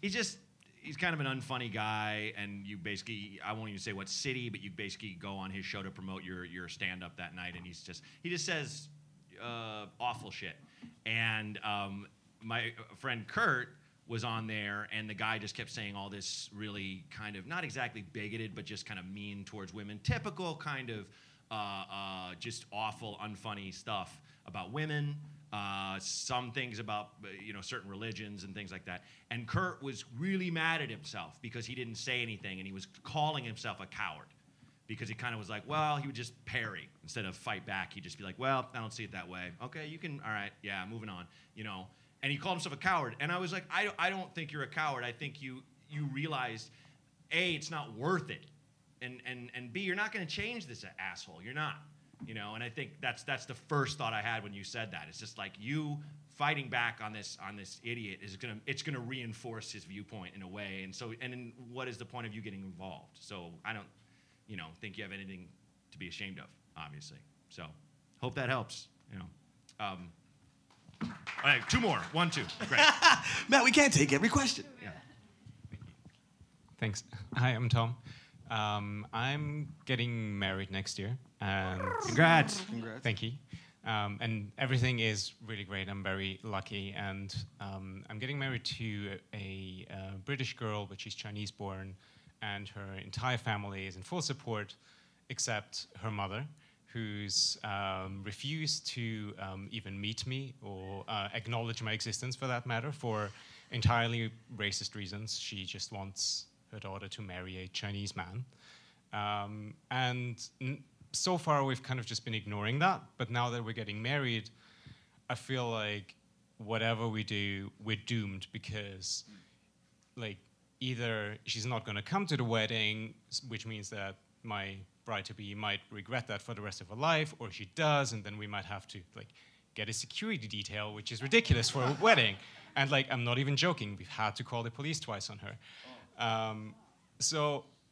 he's just he's kind of an unfunny guy, and you basically I won't even say what city, but you basically go on his show to promote your your stand up that night, and he's just he just says uh, awful shit, and um, my friend Kurt was on there and the guy just kept saying all this really kind of not exactly bigoted but just kind of mean towards women typical kind of uh, uh, just awful unfunny stuff about women uh, some things about you know certain religions and things like that and kurt was really mad at himself because he didn't say anything and he was calling himself a coward because he kind of was like, well, he would just parry instead of fight back. He'd just be like, well, I don't see it that way. Okay, you can, all right, yeah, moving on, you know. And he called himself a coward. And I was like, I, I don't think you're a coward. I think you you realized, A, it's not worth it. And, and, and B, you're not going to change this asshole. You're not. You know, and I think that's that's the first thought I had when you said that. It's just like you fighting back on this on this idiot is gonna it's gonna reinforce his viewpoint in a way. And so and then what is the point of you getting involved? So I don't, you know, think you have anything to be ashamed of, obviously. So hope that helps. You know. Um, all right, two more. One, two. Great. <laughs> Matt, we can't take every question. Yeah. Thanks. Hi, I'm Tom. Um, I'm getting married next year. And Congrats. Congrats. Thank you. Um, and everything is really great. I'm very lucky. And um, I'm getting married to a, uh British girl, but she's Chinese born. And her entire family is in full support, except her mother, who's um, refused to um, even meet me or uh, acknowledge my existence for that matter for entirely racist reasons. She just wants her daughter to marry a Chinese man. Um, and n- so far, we've kind of just been ignoring that. But now that we're getting married, I feel like whatever we do, we're doomed because, like, either she's not going to come to the wedding, which means that my bride to be might regret that for the rest of her life, or she does, and then we might have to, like, get a security detail, which is ridiculous for a <laughs> wedding. And, like, I'm not even joking, we've had to call the police twice on her. Um, so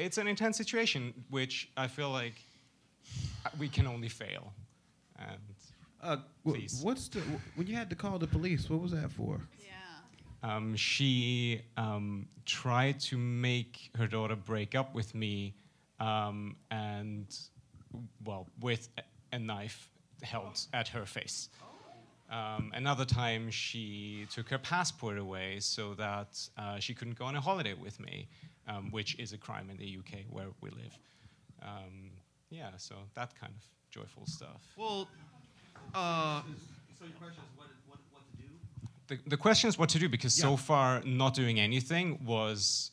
it's an intense situation, which I feel like we can only fail. And Uh, wh- please. what's the when you had to call the police? What was that for? Um, she um, tried to make her daughter break up with me, um, and well, with a, a knife held at her face. Um, another time, she took her passport away so that uh, she couldn't go on a holiday with me, um, which is a crime in the UK where we live. Um, yeah, so that kind of joyful stuff. Well, uh, so your question is what, what, what to do? The, the question is what to do because so far not doing anything was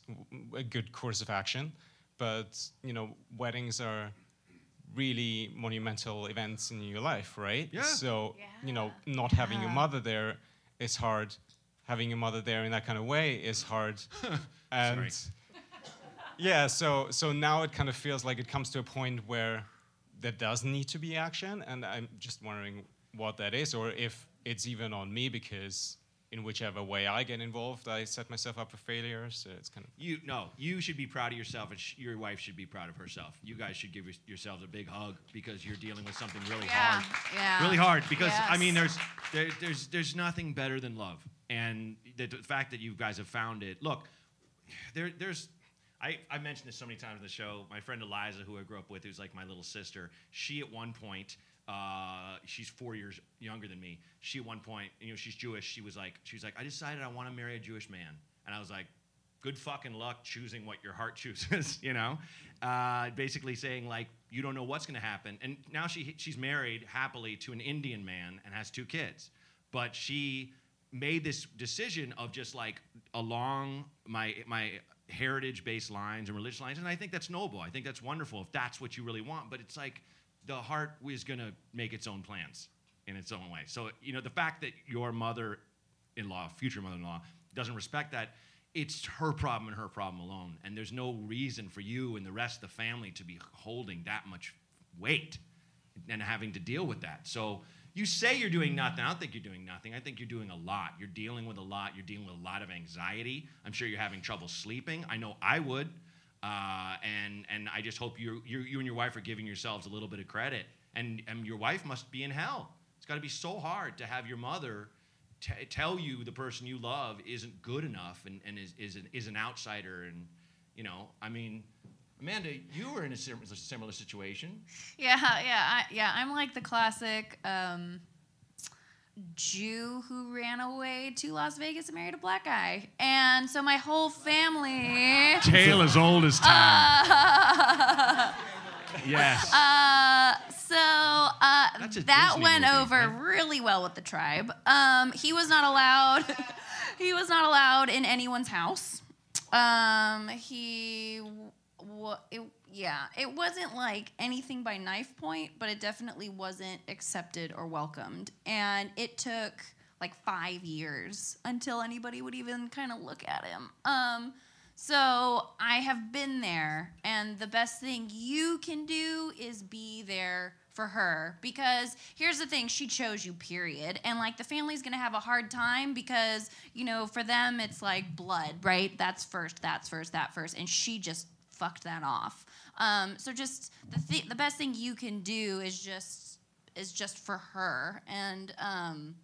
a good course of action. But you know, weddings are really monumental events in your life, right? Yeah. So you know, not having your mother there is hard. Having your mother there in that kind of way is hard. <laughs> and Sorry. yeah, so so now it kind of feels like it comes to a point where there does need to be action, and I'm just wondering what that is, or if it's even on me because in whichever way I get involved, I set myself up for failure. So it's kind of You no, you should be proud of yourself, and sh- your wife should be proud of herself. You guys should give your- yourselves a big hug because you're dealing with something really Yeah, hard. yeah. Really hard because I mean, there's there, there's there's nothing better than love, and the, the fact that you guys have found it. Look, there there's. I, I mentioned this so many times in the show. My friend Eliza, who I grew up with, who's like my little sister, she at one point, uh, she's four years younger than me. She at one point, you know, she's Jewish. She was like, she was like, I decided I want to marry a Jewish man, and I was like, good fucking luck choosing what your heart <laughs> chooses, you know? Uh, basically saying, like, you don't know what's going to happen. And now she, she's married happily to an Indian man and has two kids. But she made this decision of just like along my, my heritage based lines and religious lines. And I think that's noble. I think that's wonderful if that's what you really want. But it's like the heart is going to make its own plans in its own way. So, you know, the fact that your mother in law, future mother in law, doesn't respect that, it's her problem and her problem alone. And there's no reason for you and the rest of the family to be holding that much weight and having to deal with that. So you say you're doing nothing. I don't think you're doing nothing. I think you're doing a lot. You're dealing with a lot. You're dealing with a lot of anxiety. I'm sure you're having trouble sleeping. I know I would. Uh, and and I just hope you you and your wife are giving yourselves a little bit of credit. And and your wife must be in hell. It's got to be so hard to have your mother t- tell you the person you love isn't good enough and, and is, is, an, is an outsider. And, you know, I mean, Amanda, you were in a similar situation. Yeah, yeah, I, yeah. I'm like the classic um, Jew who ran away to Las Vegas and married a black guy, and so my whole family. <laughs> Tale as old as time. Uh, <laughs> Yes. Uh, so uh, that Disney went movie, over really well with the tribe. Um, he was not allowed. <laughs> he was not allowed in anyone's house. Um, he, wa it, yeah, it wasn't like anything by knife point, but it definitely wasn't accepted or welcomed. And it took like five years until anybody would even kind of look at him. Um, so I have been there, and the best thing you can do is be there for her. Because here's the thing she chose you period. And like the family's gonna have a hard time because you know for them it's like blood right? That's first that's first that first. And she just fucked that off um, so just the th- the best thing you can do is just is just for her and um,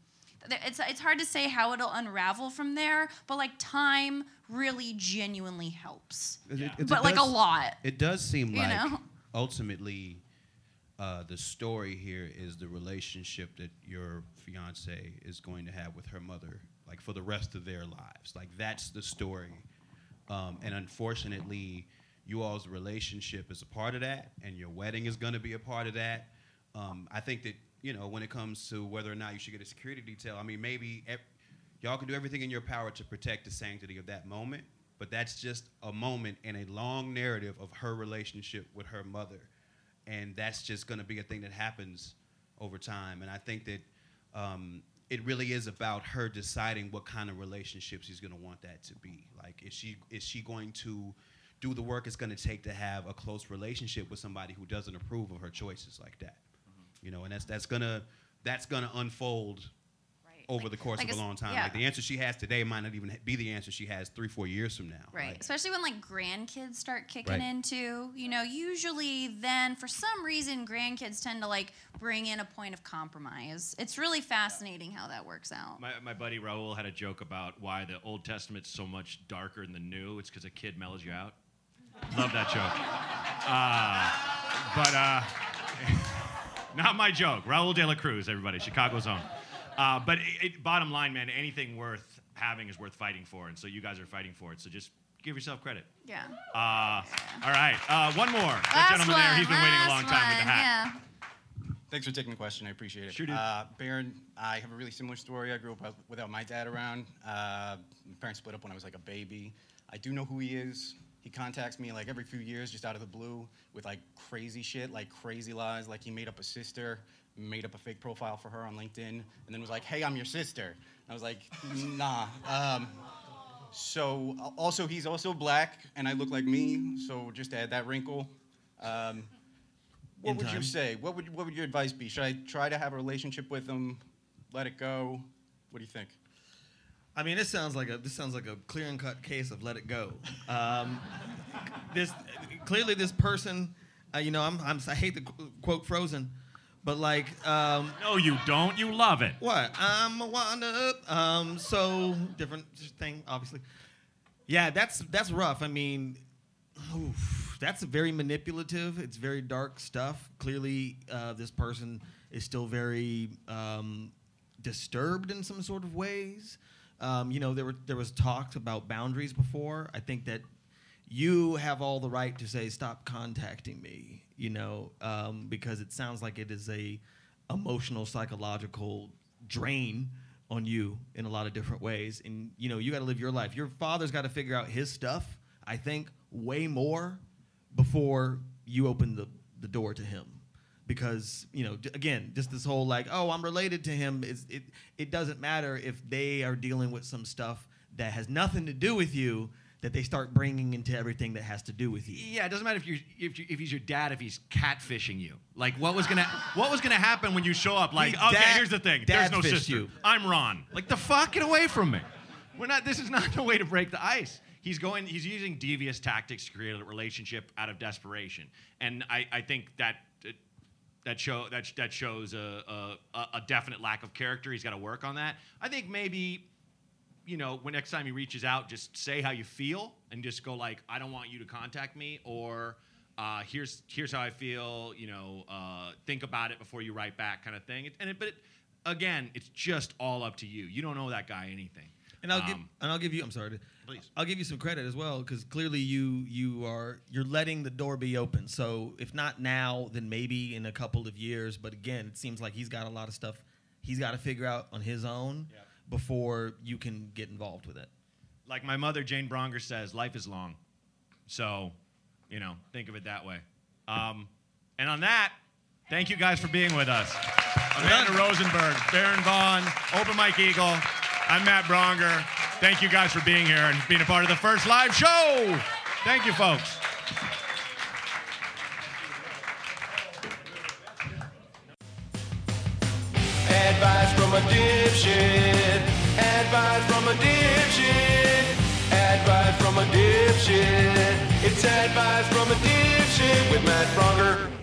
it's it's hard to say how it'll unravel from there but like time really genuinely helps It- it- it but like a lot It does seem you like know? ultimately uh, the story here is the relationship that your fiance is going to have with her mother, like for the rest of their lives. Like that's the story. Um, and unfortunately, you all's relationship is a part of that, and your wedding is going to be a part of that. Um, I think that you know when it comes to whether or not you should get a security detail. I mean, maybe y'all can do everything in your power to protect the sanctity of that moment, but that's just a moment in a long narrative of her relationship with her mother, and that's just going to be a thing that happens over time. And I think that um, it really is about her deciding what kind of relationship she's going to want that to be. Like, is she is she going to do the work it's going to take to have a close relationship with somebody who doesn't approve of her choices like that? Mm-hmm. You know, and that's that's gonna that's gonna unfold over the course like of a long time. yeah. Like the answer she has today might not even be the answer she has three, four years from now. Right. Especially when like grandkids start kicking Right. into, you know, usually then for some reason grandkids tend to like bring in a point of compromise. It's really fascinating how that works out. My, my buddy Raul had a joke about why the Old Testament's so much darker than the New. It's because a kid mellows you out. Love that joke. Uh, but uh, <laughs> not my joke. Raul de la Cruz, everybody, Chicago's own. Uh, but it, it, bottom line, man, anything worth having is worth fighting for, and so you guys are fighting for it. So just give yourself credit. Yeah. Uh, all right, uh, one more. that Last gentleman there, he's been waiting a long last time with the one, hat. Thanks for taking the question. I appreciate it. Sure, dude. Uh, Baron, I have a really similar story. I grew up without my dad around. Uh, my parents split up when I was like a baby. I do know who he is. He contacts me like every few years, just out of the blue, with like crazy shit, like crazy lies. Like he made up a sister, made up a fake profile for her on LinkedIn, and then was like, "Hey, I'm your sister." I was like, <laughs> "Nah." Um, so also, he's also black, and I look like me. So just to add that wrinkle. Um, what would time. you say? What would what would your advice be? Should I try to have a relationship with him? Let it go. What do you think? I mean, this sounds like a this sounds like a clear and cut case of let it go. Um, this clearly this person, uh, you know, I'm, I'm I hate the quote Frozen, but like, um, no, you don't. You love it. What? I'm a wind up. Um, so different thing, obviously. Yeah, that's that's rough. I mean, oof, that's very manipulative. It's very dark stuff. Clearly, uh, this person is still very um, disturbed in some sort of ways. Um, you know, there were there was talks about boundaries before. I think that you have all the right to say stop contacting me. You know, um, because it sounds like it is a emotional psychological drain on you in a lot of different ways and you know you got to live your life your father's got to figure out his stuff i think way more before you open the, the door to him because you know again just this whole like oh i'm related to him is it it doesn't matter if they are dealing with some stuff that has nothing to do with you that they start bringing into everything that has to do with you Yeah, it doesn't matter if you if you, if he's your dad, if he's catfishing you. Like what was gonna what was gonna happen when you show up? Like, He okay, dad- here's the thing. There's no sister. you. I'm Ron. Like the fuck, get away from me. We're not. This is not the way to break the ice. He's going. He's using devious tactics to create a relationship out of desperation, and I I think that. That show that that shows a, a a definite lack of character. He's got to work on that. I think maybe you know, when next time he reaches out, just say how you feel and just go like, I don't want you to contact me, or uh, here's here's how I feel. You know, uh, think about it before you write back, kind of thing. It, and it, but it, again, it's just all up to you. You don't know that guy anything. And I'll give Um, and I'll give you. I'm sorry. Please. I'll give you some credit as well because clearly you you are you're letting the door be open. So if not now, then maybe in a couple of years. But again, it seems like he's got a lot of stuff he's got to figure out on his own before you can get involved with it. Like my mother, Jane Braunger, says, life is long. So, you know, think of it that way. Um, and on that, thank you guys for being with us. Amanda Rosenberg, Baron Vaughn, Open Mike Eagle. I'm Matt Braunger. Thank you guys for being here and being a part of the first live show. Thank you, folks. Advice from a dipshit. Advice from a dipshit. Advice from a dipshit. It's advice from a dipshit with Matt